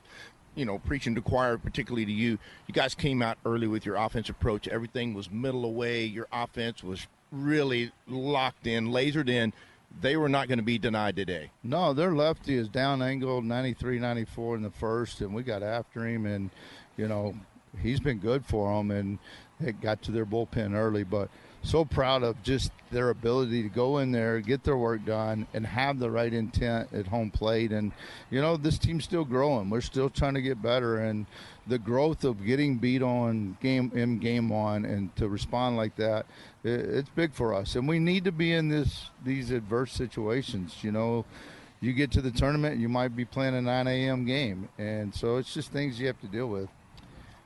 you know, preaching to choir, particularly to you. You guys came out early with your offensive approach. Everything was middle away. Your offense was really locked in, lasered in they were not going to be denied today. No, their lefty is down angled 93 94 in the first, and we got after him, and, you know, he's been good for them, and it got to their bullpen early. But so proud of just their ability to go in there, get their work done, and have the right intent at home plate. And you know, this team's still growing. We're still trying to get better, and the growth of getting beat on game in game one and to respond like that, it's big for us. And we need to be in this these adverse situations. You know. You get to the tournament, you might be playing a 9 a.m. game, and so it's just things you have to deal with.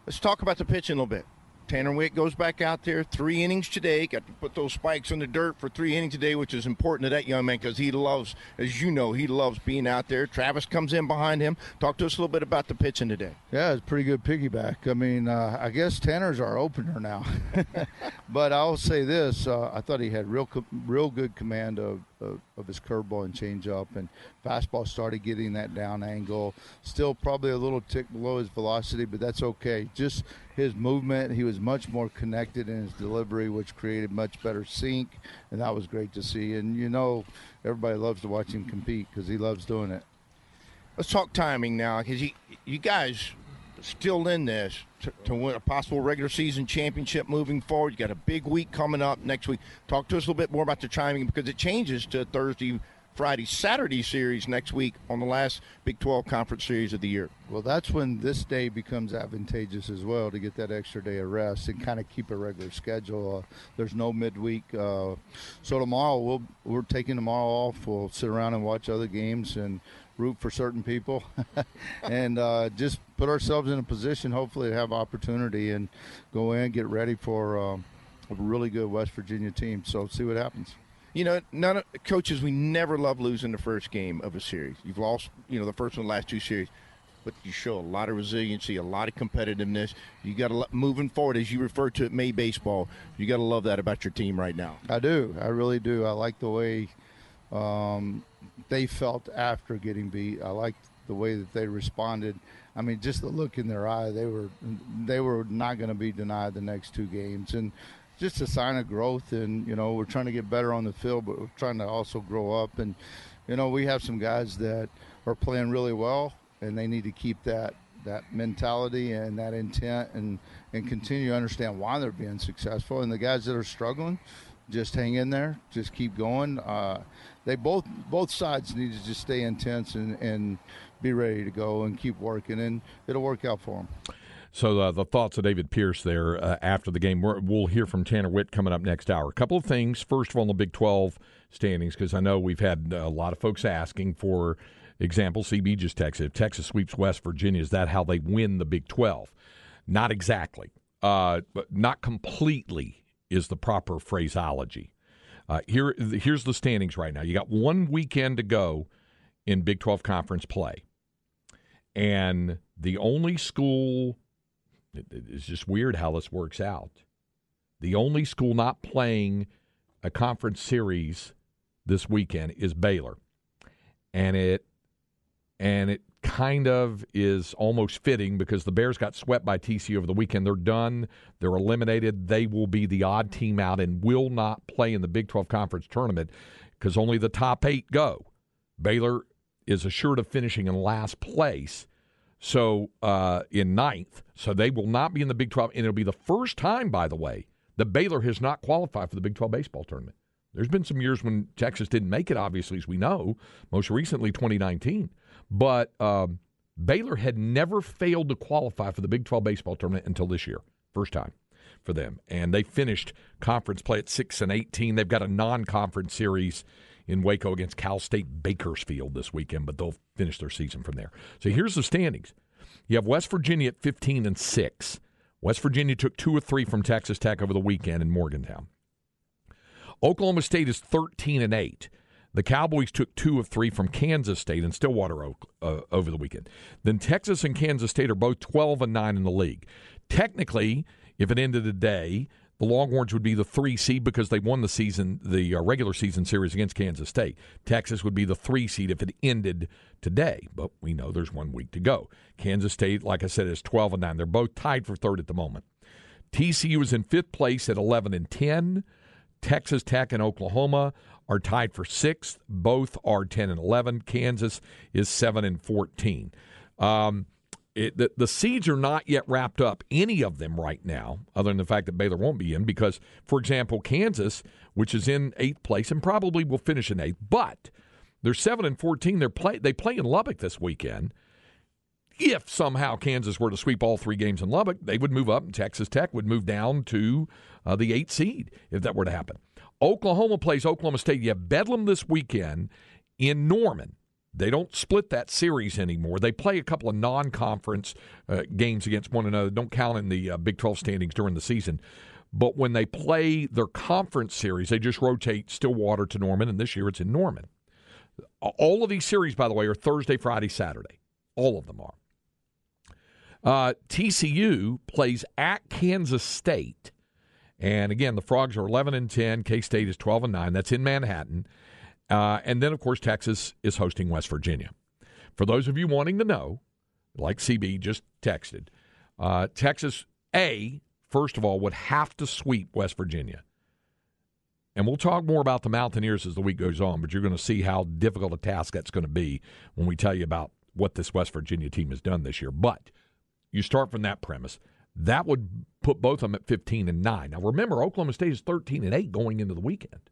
Let's talk about the pitching a little bit. Tanner Witt goes back out there, three innings today. Got to put those spikes in the dirt for three innings today, which is important to that young man because he loves, as you know, he loves being out there. Travis comes in behind him. Talk to us a little bit about the pitching today. Yeah, it's pretty good piggyback. I mean, uh, I guess Tanner's our opener now, [LAUGHS] but I'll say this: uh, I thought he had real, real good command of, of, of his curveball and changeup, and fastball started getting that down angle. Still probably a little tick below his velocity, but that's okay. Just his movement, he was much more connected in his delivery, which created much better sync, and that was great to see. And you know, everybody loves to watch him compete because he loves doing it. Let's talk timing now, because you, you guys still in this to, to, win a possible regular season championship moving forward. You got a big week coming up next week. Talk to us a little bit more about the timing because it changes to Thursday, Friday, Saturday series next week on the last Big 12 conference series of the year. Well, that's when this day becomes advantageous as well to get that extra day of rest and kind of keep a regular schedule. Uh, there's no midweek, uh, so tomorrow we'll we're taking tomorrow off. We'll sit around and watch other games and root for certain people, [LAUGHS] and uh, just put ourselves in a position, hopefully, to have opportunity and go in, get ready for um, a really good West Virginia team. So see what happens. You know, none of coaches. We never love losing the first game of a series. You've lost, you know, the first one, the last two series, but you show a lot of resiliency, a lot of competitiveness. You got to moving forward, as you refer to it, May baseball. You got to love that about your team right now. I do. I really do. I like the way um, they felt after getting beat. I liked the way that they responded. I mean, just the look in their eye, they were they were not going to be denied the next two games, and just a sign of growth. And you know, we're trying to get better on the field, but we're trying to also grow up. And you know, we have some guys that are playing really well, and they need to keep that that mentality and that intent, and and continue to understand why they're being successful. And the guys that are struggling, just hang in there, just keep going. Uh, they both both sides need to just stay intense and, and be ready to go and keep working, and it'll work out for them. So uh, the thoughts of David Pierce there uh, after the game. we will hear from Tanner Witt coming up next hour. A couple of things. First of all, the Big 12 standings, because I know we've had a lot of folks asking for example. CB just texted, if Texas sweeps West Virginia, is that how they win the Big 12? Not exactly, uh, but not completely is the proper phraseology. Uh, here, here's the standings right now. You got one weekend to go in Big 12 conference play, and the only school it's just weird how this works out. The only school not playing a conference series this weekend is Baylor, and it and it kind of is almost fitting because the Bears got swept by TCU over the weekend. They're done. They're eliminated. They will be the odd team out and will not play in the Big 12 Conference tournament because only the top eight go. Baylor is assured of finishing in last place. So uh, in ninth, so they will not be in the Big 12, and it'll be the first time, by the way, that Baylor has not qualified for the Big 12 baseball tournament. There's been some years when Texas didn't make it, obviously, as we know. Most recently, 2019. But um, Baylor had never failed to qualify for the Big 12 baseball tournament until this year, first time for them. And they finished conference play at 6 and 18. They've got a non conference series in Waco against Cal State Bakersfield this weekend, but they'll finish their season from there. So here's the standings you have West Virginia at 15 and 6. West Virginia took two or three from Texas Tech over the weekend in Morgantown. Oklahoma State is 13 and 8. The Cowboys took two of three from Kansas State and Stillwater uh, over the weekend. Then Texas and Kansas State are both 12 and 9 in the league. Technically, if it ended today, the Longhorns would be the three seed because they won the season, the uh, regular season series against Kansas State. Texas would be the three seed if it ended today, but we know there's one week to go. Kansas State, like I said, is 12 and 9. They're both tied for third at the moment. TCU is in fifth place at 11 and 10. Texas Tech and Oklahoma are tied for sixth. Both are 10 and 11. Kansas is 7 and 14. Um, it, the, the seeds are not yet wrapped up, any of them right now, other than the fact that Baylor won't be in. Because, for example, Kansas, which is in eighth place and probably will finish in eighth, but they're seven and fourteen. They're play they play in Lubbock this weekend. If somehow Kansas were to sweep all three games in Lubbock, they would move up, and Texas Tech would move down to uh, the eight seed if that were to happen. Oklahoma plays Oklahoma State. You have Bedlam this weekend in Norman. They don't split that series anymore. They play a couple of non conference uh, games against one another. Don't count in the uh, Big 12 standings during the season. But when they play their conference series, they just rotate Stillwater to Norman, and this year it's in Norman. All of these series, by the way, are Thursday, Friday, Saturday. All of them are. Uh, TCU plays at Kansas State. And again, the Frogs are 11 and 10. K State is 12 and 9. That's in Manhattan. Uh, and then, of course, Texas is hosting West Virginia. For those of you wanting to know, like CB just texted, uh, Texas, A, first of all, would have to sweep West Virginia. And we'll talk more about the Mountaineers as the week goes on, but you're going to see how difficult a task that's going to be when we tell you about what this West Virginia team has done this year. But you start from that premise. That would put both of them at 15 and 9. Now remember, Oklahoma State is 13 and 8 going into the weekend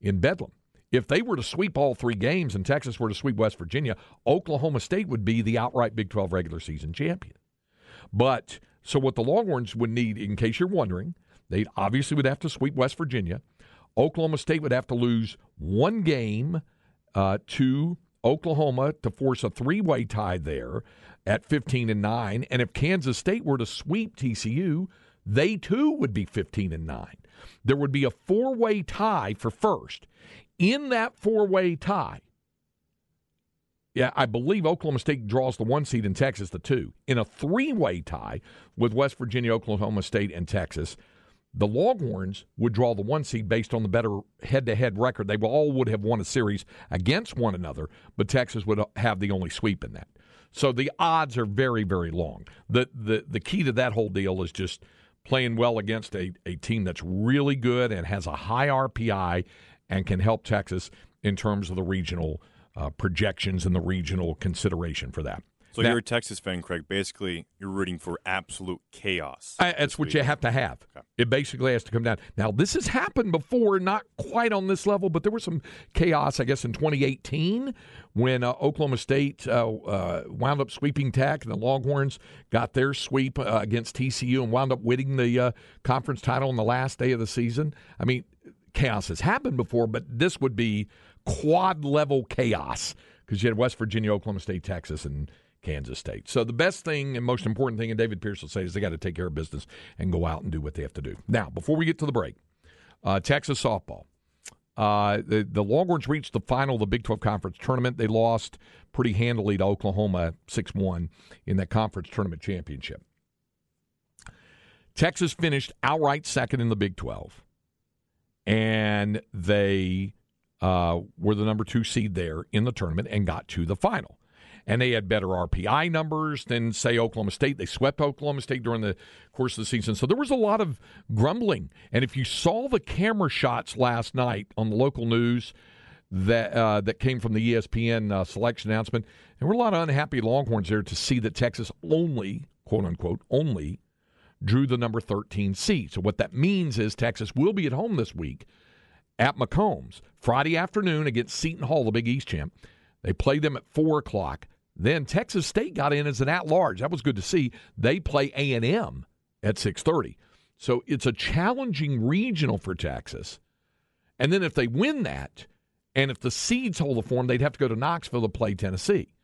in Bedlam. If they were to sweep all three games and Texas were to sweep West Virginia, Oklahoma State would be the outright Big 12 regular season champion. But so what the Longhorns would need, in case you're wondering, they obviously would have to sweep West Virginia. Oklahoma State would have to lose one game uh, to Oklahoma to force a three-way tie there at 15 and 9 and if Kansas State were to sweep TCU they too would be 15 and 9 there would be a four-way tie for first in that four way tie, yeah, I believe Oklahoma State draws the one seed in Texas the two. In a three way tie with West Virginia, Oklahoma State, and Texas, the Longhorns would draw the one seed based on the better head to head record. They all would have won a series against one another, but Texas would have the only sweep in that. So the odds are very, very long. The the the key to that whole deal is just playing well against a, a team that's really good and has a high RPI and can help Texas in terms of the regional uh, projections and the regional consideration for that. So you're a Texas fan, Craig. Basically, you're rooting for absolute chaos. I, that's what week. you have to have. Okay. It basically has to come down. Now, this has happened before, not quite on this level, but there was some chaos, I guess, in 2018 when uh, Oklahoma State uh, uh, wound up sweeping Tech, and the Longhorns got their sweep uh, against TCU and wound up winning the uh, conference title on the last day of the season. I mean, chaos has happened before, but this would be quad level chaos because you had West Virginia, Oklahoma State, Texas, and Kansas State. So the best thing and most important thing, and David Pierce will say, is they got to take care of business and go out and do what they have to do. Now, before we get to the break, uh, Texas softball. Uh, the, the Longhorns reached the final of the Big 12 Conference tournament. They lost pretty handily to Oklahoma 6 1 in that conference tournament championship. Texas finished outright second in the Big 12 and they uh, were the number two seed there in the tournament and got to the final. And they had better RPI numbers than, say, Oklahoma State. They swept Oklahoma State during the course of the season. So there was a lot of grumbling. And if you saw the camera shots last night on the local news that uh, that came from the ESPN uh, selection announcement, there were a lot of unhappy Longhorns there to see that Texas only, quote unquote, only drew the number 13 seed. So what that means is Texas will be at home this week at McCombs Friday afternoon against Seton Hall, the Big East champ. They play them at four o'clock. Then Texas State got in as an at-large. That was good to see. They play A and M at 6:30. So it's a challenging regional for Texas. And then if they win that, and if the seeds hold the form, they'd have to go to Knoxville to play Tennessee.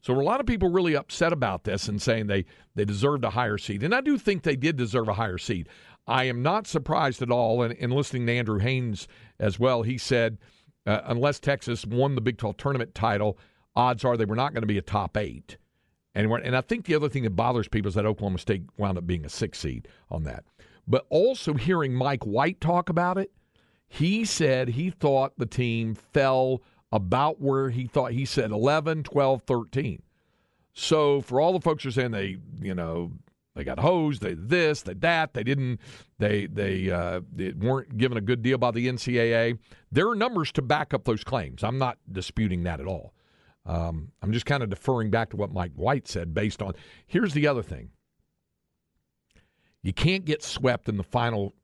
So a lot of people really upset about this and saying they, they deserved a higher seed. And I do think they did deserve a higher seed. I am not surprised at all. And, and listening to Andrew Haynes as well, he said uh, unless Texas won the Big 12 tournament title, odds are they were not going to be a top eight. And, and I think the other thing that bothers people is that Oklahoma State wound up being a six seed on that. But also hearing Mike White talk about it, he said he thought the team fell about where he thought he said 11, 12, 13. So for all the folks who are saying they, you know, they got hosed, they this, they that, they didn't, they they, uh, they weren't given a good deal by the NCAA. There are numbers to back up those claims. I'm not disputing that at all. Um, I'm just kind of deferring back to what Mike White said based on. Here's the other thing: you can't get swept in the final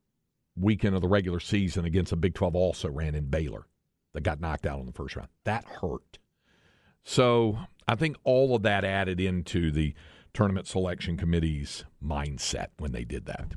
weekend of the regular season against a Big 12 also ran in Baylor that got knocked out in the first round. That hurt. So I think all of that added into the tournament selection committee's mindset when they did that.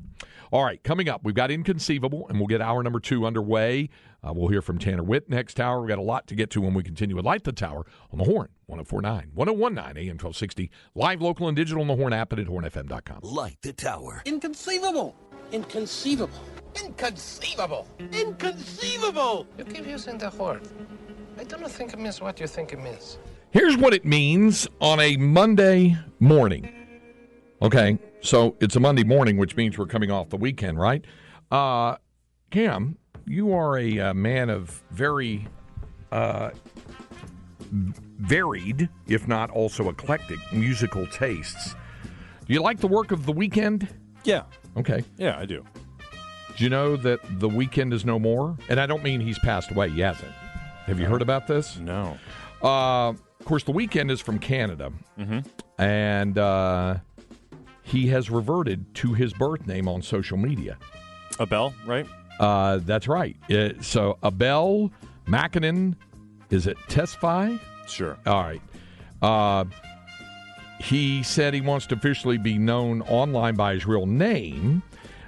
All right, coming up, we've got Inconceivable, and we'll get hour number two underway. Uh, we'll hear from Tanner Witt next hour. We've got a lot to get to when we continue with Light the Tower on the Horn, 1049, 1019 AM 1260, live, local, and digital on the Horn app and at hornfm.com. Light the Tower. Inconceivable. Inconceivable. Inconceivable. Inconceivable. You keep using the word. I don't think it means what you think it means. Here's what it means on a Monday morning. Okay, so it's a Monday morning, which means we're coming off the weekend, right? Uh, Cam, you are a, uh man of very uh, varied, if not also eclectic, musical tastes. Do you like the work of the Weeknd? Yeah. Okay. Yeah, I do. Do you know that the Weeknd is no more? And I don't mean he's passed away. He hasn't. Have you heard about this? No. Uh, of course, the Weeknd is from Canada, and uh, he has reverted to his birth name on social media. Abel, right? Uh, that's right. Uh, so Abel Makkonen, is it Tesfaye? Sure. All right. Uh, he said he wants to officially be known online by his real name.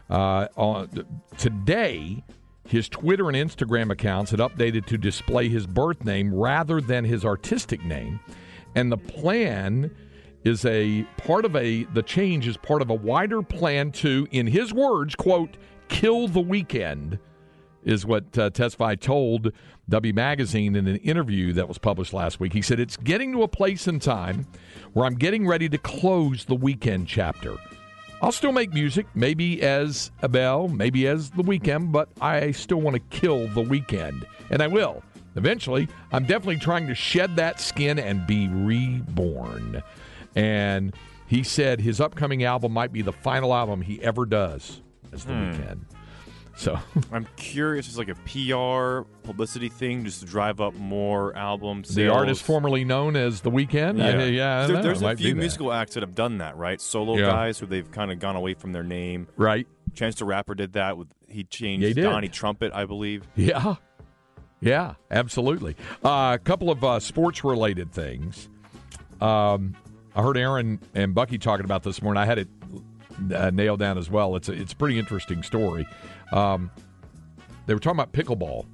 Uh, on, today, his Twitter and Instagram accounts had updated to display his birth name rather than his artistic name. And the plan is a part of a, the change is part of a wider plan to, in his words, quote, kill the Weeknd is what uh, told W Magazine in an interview that was published last week. He said, It's getting to a place in time where I'm getting ready to close the Weeknd chapter. I'll still make music, maybe as Abel, maybe as the Weeknd, but I still want to kill the Weeknd. And I will. Eventually, I'm definitely trying to shed that skin and be reborn. And he said his upcoming album might be the final album he ever does as the Weeknd. So [LAUGHS] I'm curious. It's like a PR publicity thing, just to drive up more album sales. the artist formerly known as The Weeknd. Yeah, I- yeah. I There- there's a few musical acts that have done that, right? Solo Yeah. guys who they've kind of gone away from their name. Right. Chance the Rapper did that. With he changed he. Donnie Trumpet, I believe. Yeah. Yeah, absolutely. Uh, a couple of uh, sports related things. Um, I heard Aaron and Bucky talking about this morning. I had it uh, nailed down as well. It's a, it's a pretty interesting story. Um, they were talking about pickleball.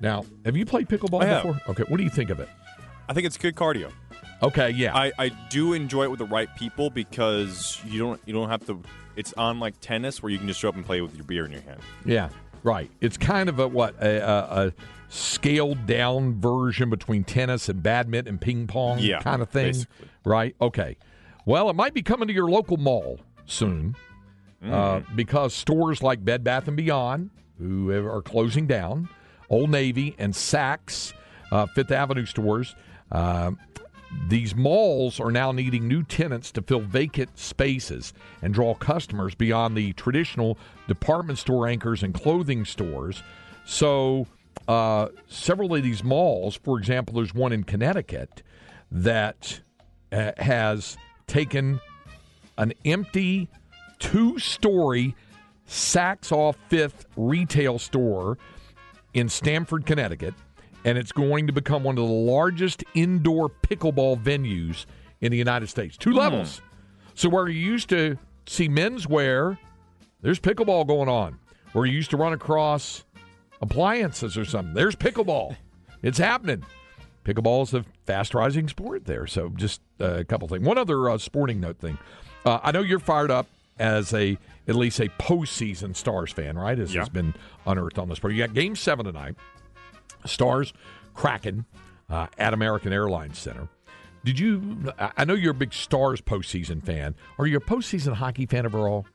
Now, have you played pickleball I have. before? Okay, what do you think of it? I think it's good cardio. Okay, yeah. I, I do enjoy it with the right people because you don't you don't have to. It's on like tennis where you can just show up and play with your beer in your hand. Yeah, right. It's kind of a what a, a, a scaled down version between tennis and badminton and ping pong Yeah, kind of thing, basically. right? Okay. Well, it might be coming to your local mall soon uh, because stores like Bed Bath and Beyond, who are closing down, Old Navy and Saks, uh, Fifth Avenue stores. Uh, these malls are now needing new tenants to fill vacant spaces and draw customers beyond the traditional department store anchors and clothing stores. So, uh, several of these malls, for example, there's one in Connecticut that uh, has taken an empty two story Saks off Fifth retail store in Stamford, Connecticut, and it's going to become one of the largest indoor pickleball venues in the United States. Two levels. So where you used to see men's wear, there's pickleball going on. Where you used to run across appliances or something, there's pickleball. It's happening. Pickleball is a fast rising sport there. So just a couple things. One other uh, sporting note thing. Uh, I know you're fired up as a at least a postseason Stars fan, right? As Yeah. has been unearthed on this. But you got Game Seven tonight. Stars, Kraken uh, at American Airlines Center. Did you? I I know you're a big Stars postseason fan. Are you a postseason hockey fan overall?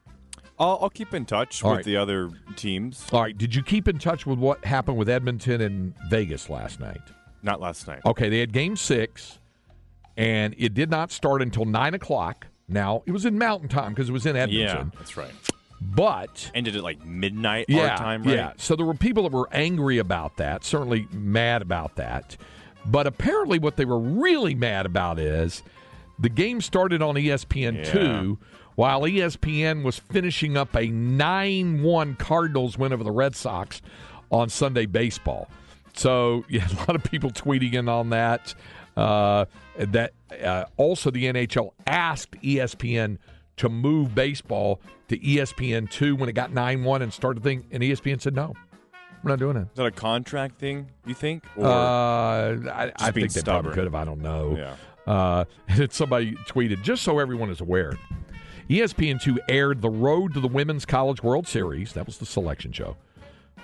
I'll, I'll keep in touch All with right. the other teams. All right. Did you keep in touch with what happened with Edmonton and Vegas last night? Not last night. Okay, they had game six, and it did not start until nine o'clock. Now it was in Mountain Time because it was in Edmonton. yeah, that's right. But Ended at like midnight yeah, our time, right? yeah. So there were people that were angry about that, certainly mad about that. But apparently, what they were really mad about is the game started on ESPN two, while ESPN was finishing up a nine one Cardinals win over the Red Sox on Sunday baseball. So [LAUGHS] yeah, a lot of people tweeting in on that. Uh, that uh, also the NHL asked ESPN to move baseball to ESPN two when it got nine one and started thing, and ESPN said no, we're not doing it. Is that a contract thing? You think? Or Uh, I, I think they probably could have. I don't know. Yeah. Uh, [LAUGHS] and somebody tweeted, just so everyone is aware, E ESPN2 aired the Road to the Women's College World Series. That was the selection show.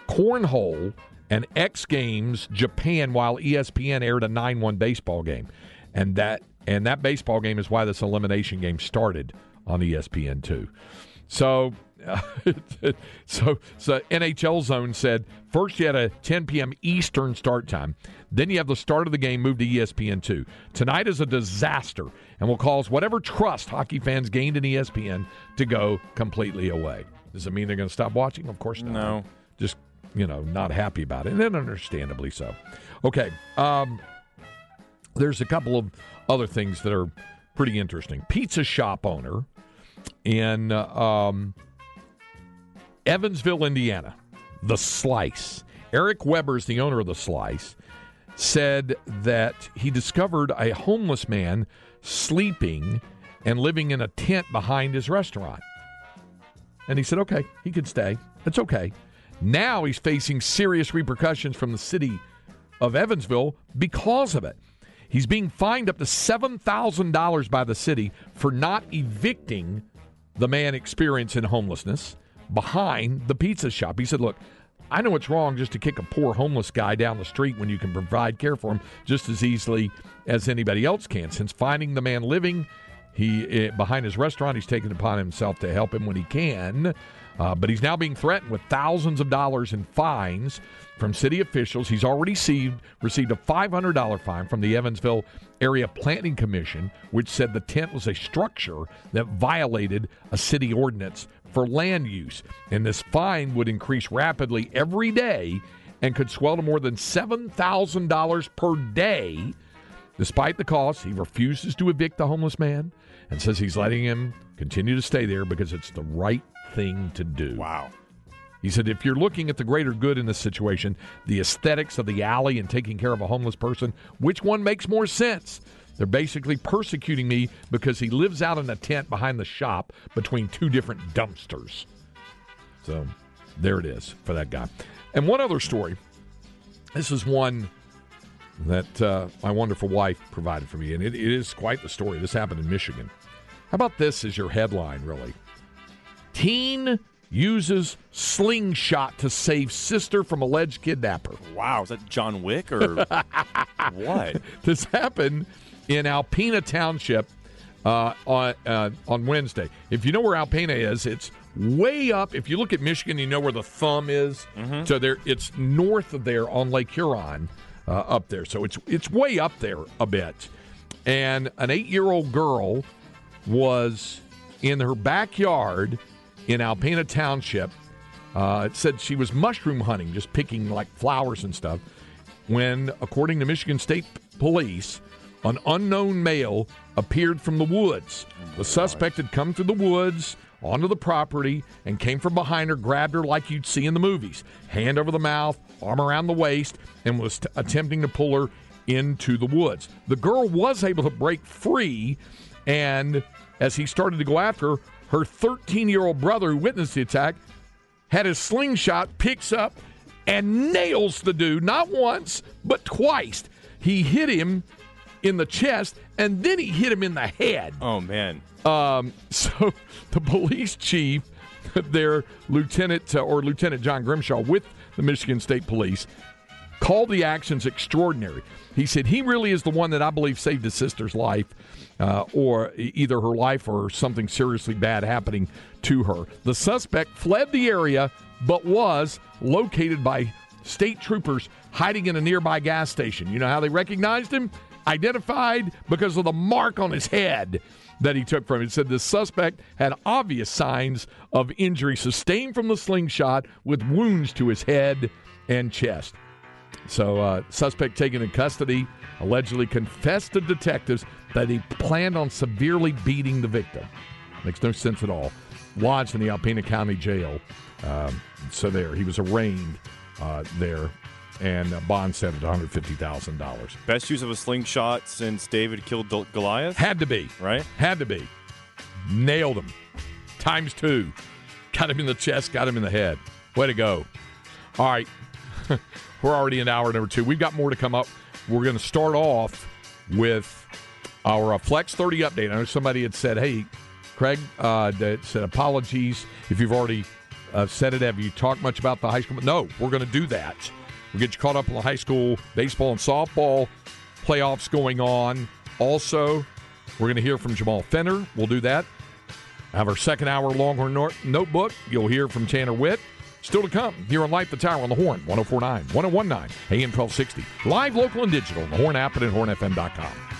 Cornhole and X Games Japan, while ESPN aired a 9 1 baseball game. And that and that baseball game is why this elimination game started on E ESPN2. [LAUGHS] So, so, so NHL Zone said first you had a 10 p.m. Eastern start time. Then you have the start of the game moved to E ESPN2. Tonight is a disaster and will cause whatever trust hockey fans gained in ESPN to go completely away. Does it mean they're going to stop watching? Of course not. No. Just, you know, not happy about it. And understandably so. Okay. Um, there's a couple of other things that are pretty interesting. Pizza shop owner in uh, um, Evansville, Indiana, the Slice. Eric Weber's the owner of the Slice. Said that he discovered a homeless man sleeping and living in a tent behind his restaurant. And he said, okay, he could stay. It's okay. Now he's facing serious repercussions from the city of Evansville because of it. He's being fined up to $7,000 by the city for not evicting the man experiencing homelessness behind the pizza shop. He said, Look, I know it's wrong just to kick a poor homeless guy down the street when you can provide care for him just as easily as anybody else can. Since finding the man living he eh, behind his restaurant, he's taken upon himself to help him when he can. Uh, but he's now being threatened with thousands of dollars in fines from city officials. He's already received received a $500 fine from the Evansville Area Planning Commission, which said the tent was a structure that violated a city ordinance for land use. And this fine would increase rapidly every day and could swell to more than $7,000 per day. Despite the cost, he refuses to evict the homeless man and says he's letting him continue to stay there because it's the right thing to do. Wow. He said, if you're looking at the greater good in this situation, the aesthetics of the alley and taking care of a homeless person, which one makes more sense? They're basically persecuting me because he lives out in a tent behind the shop between two different dumpsters. So there it is for that guy. And one other story. This is one that uh, my wonderful wife provided for me, and it, it is quite the story. This happened in Michigan. How about this as your headline, really? Teen uses slingshot to save sister from alleged kidnapper. Wow, is that John Wick or [LAUGHS] what? This happened in Alpena Township uh, on uh, on Wednesday. If you know where Alpena is, it's way up. If you look at Michigan, you know where the thumb is. So there, it's north of there on Lake Huron, uh, up there. So it's it's way up there a bit. And an eight year old girl was in her backyard in Alpena Township. Uh, it said she was mushroom hunting, just picking like flowers and stuff. When, according to Michigan State Police, an unknown male appeared from the woods. The suspect had come through the woods onto the property and came from behind her, grabbed her like you'd see in the movies, hand over the mouth, arm around the waist, and was t- attempting to pull her into the woods. The girl was able to break free, and as he started to go after her, her 13 year old brother who witnessed the attack had his slingshot, picks up, and nails the dude not once, but twice. He hit him in the chest, and then he hit him in the head. Oh man. Um, [LAUGHS] so the police chief, [LAUGHS] their lieutenant uh, or Lieutenant John Grimshaw with the Michigan State Police, called the actions extraordinary. He said he really is the one that I believe saved his sister's life, uh, or either her life or something seriously bad happening to her. The suspect fled the area, but was located by state troopers hiding in a nearby gas station. You know how they recognized him? Identified because of the mark on his head that he took from it. It said the suspect had obvious signs of injury sustained from the slingshot with wounds to his head and chest. So, uh, suspect taken in custody allegedly confessed to detectives that he planned on severely beating the victim. Makes no sense at all. Lodged in the Alpena County Jail. Um, so there, he was arraigned uh, there, and uh, bond set at one hundred fifty thousand dollars. Best use of a slingshot since David killed Goliath. Had to be right. Had to be. Nailed him. Times two. Got him in the chest. Got him in the head. Way to go. All right. [LAUGHS] We're already in hour number two. We've got more to come up. We're going to start off with our uh, Flex 30 update. I know somebody had said, hey, Craig, uh, that said apologies if you've already uh, said it. Have you talked much about the high school? No, we're going to do that. We'll get you caught up on the high school baseball and softball playoffs going on. Also, we're going to hear from Jamal Fenner. We'll do that. Have our second hour Longhorn Notebook. You'll hear from Tanner Witt. Still to come here on Light the Tower on the Horn, 1049, 1019, AM 1260. Live, local, and digital on the Horn app and at hornfm.com.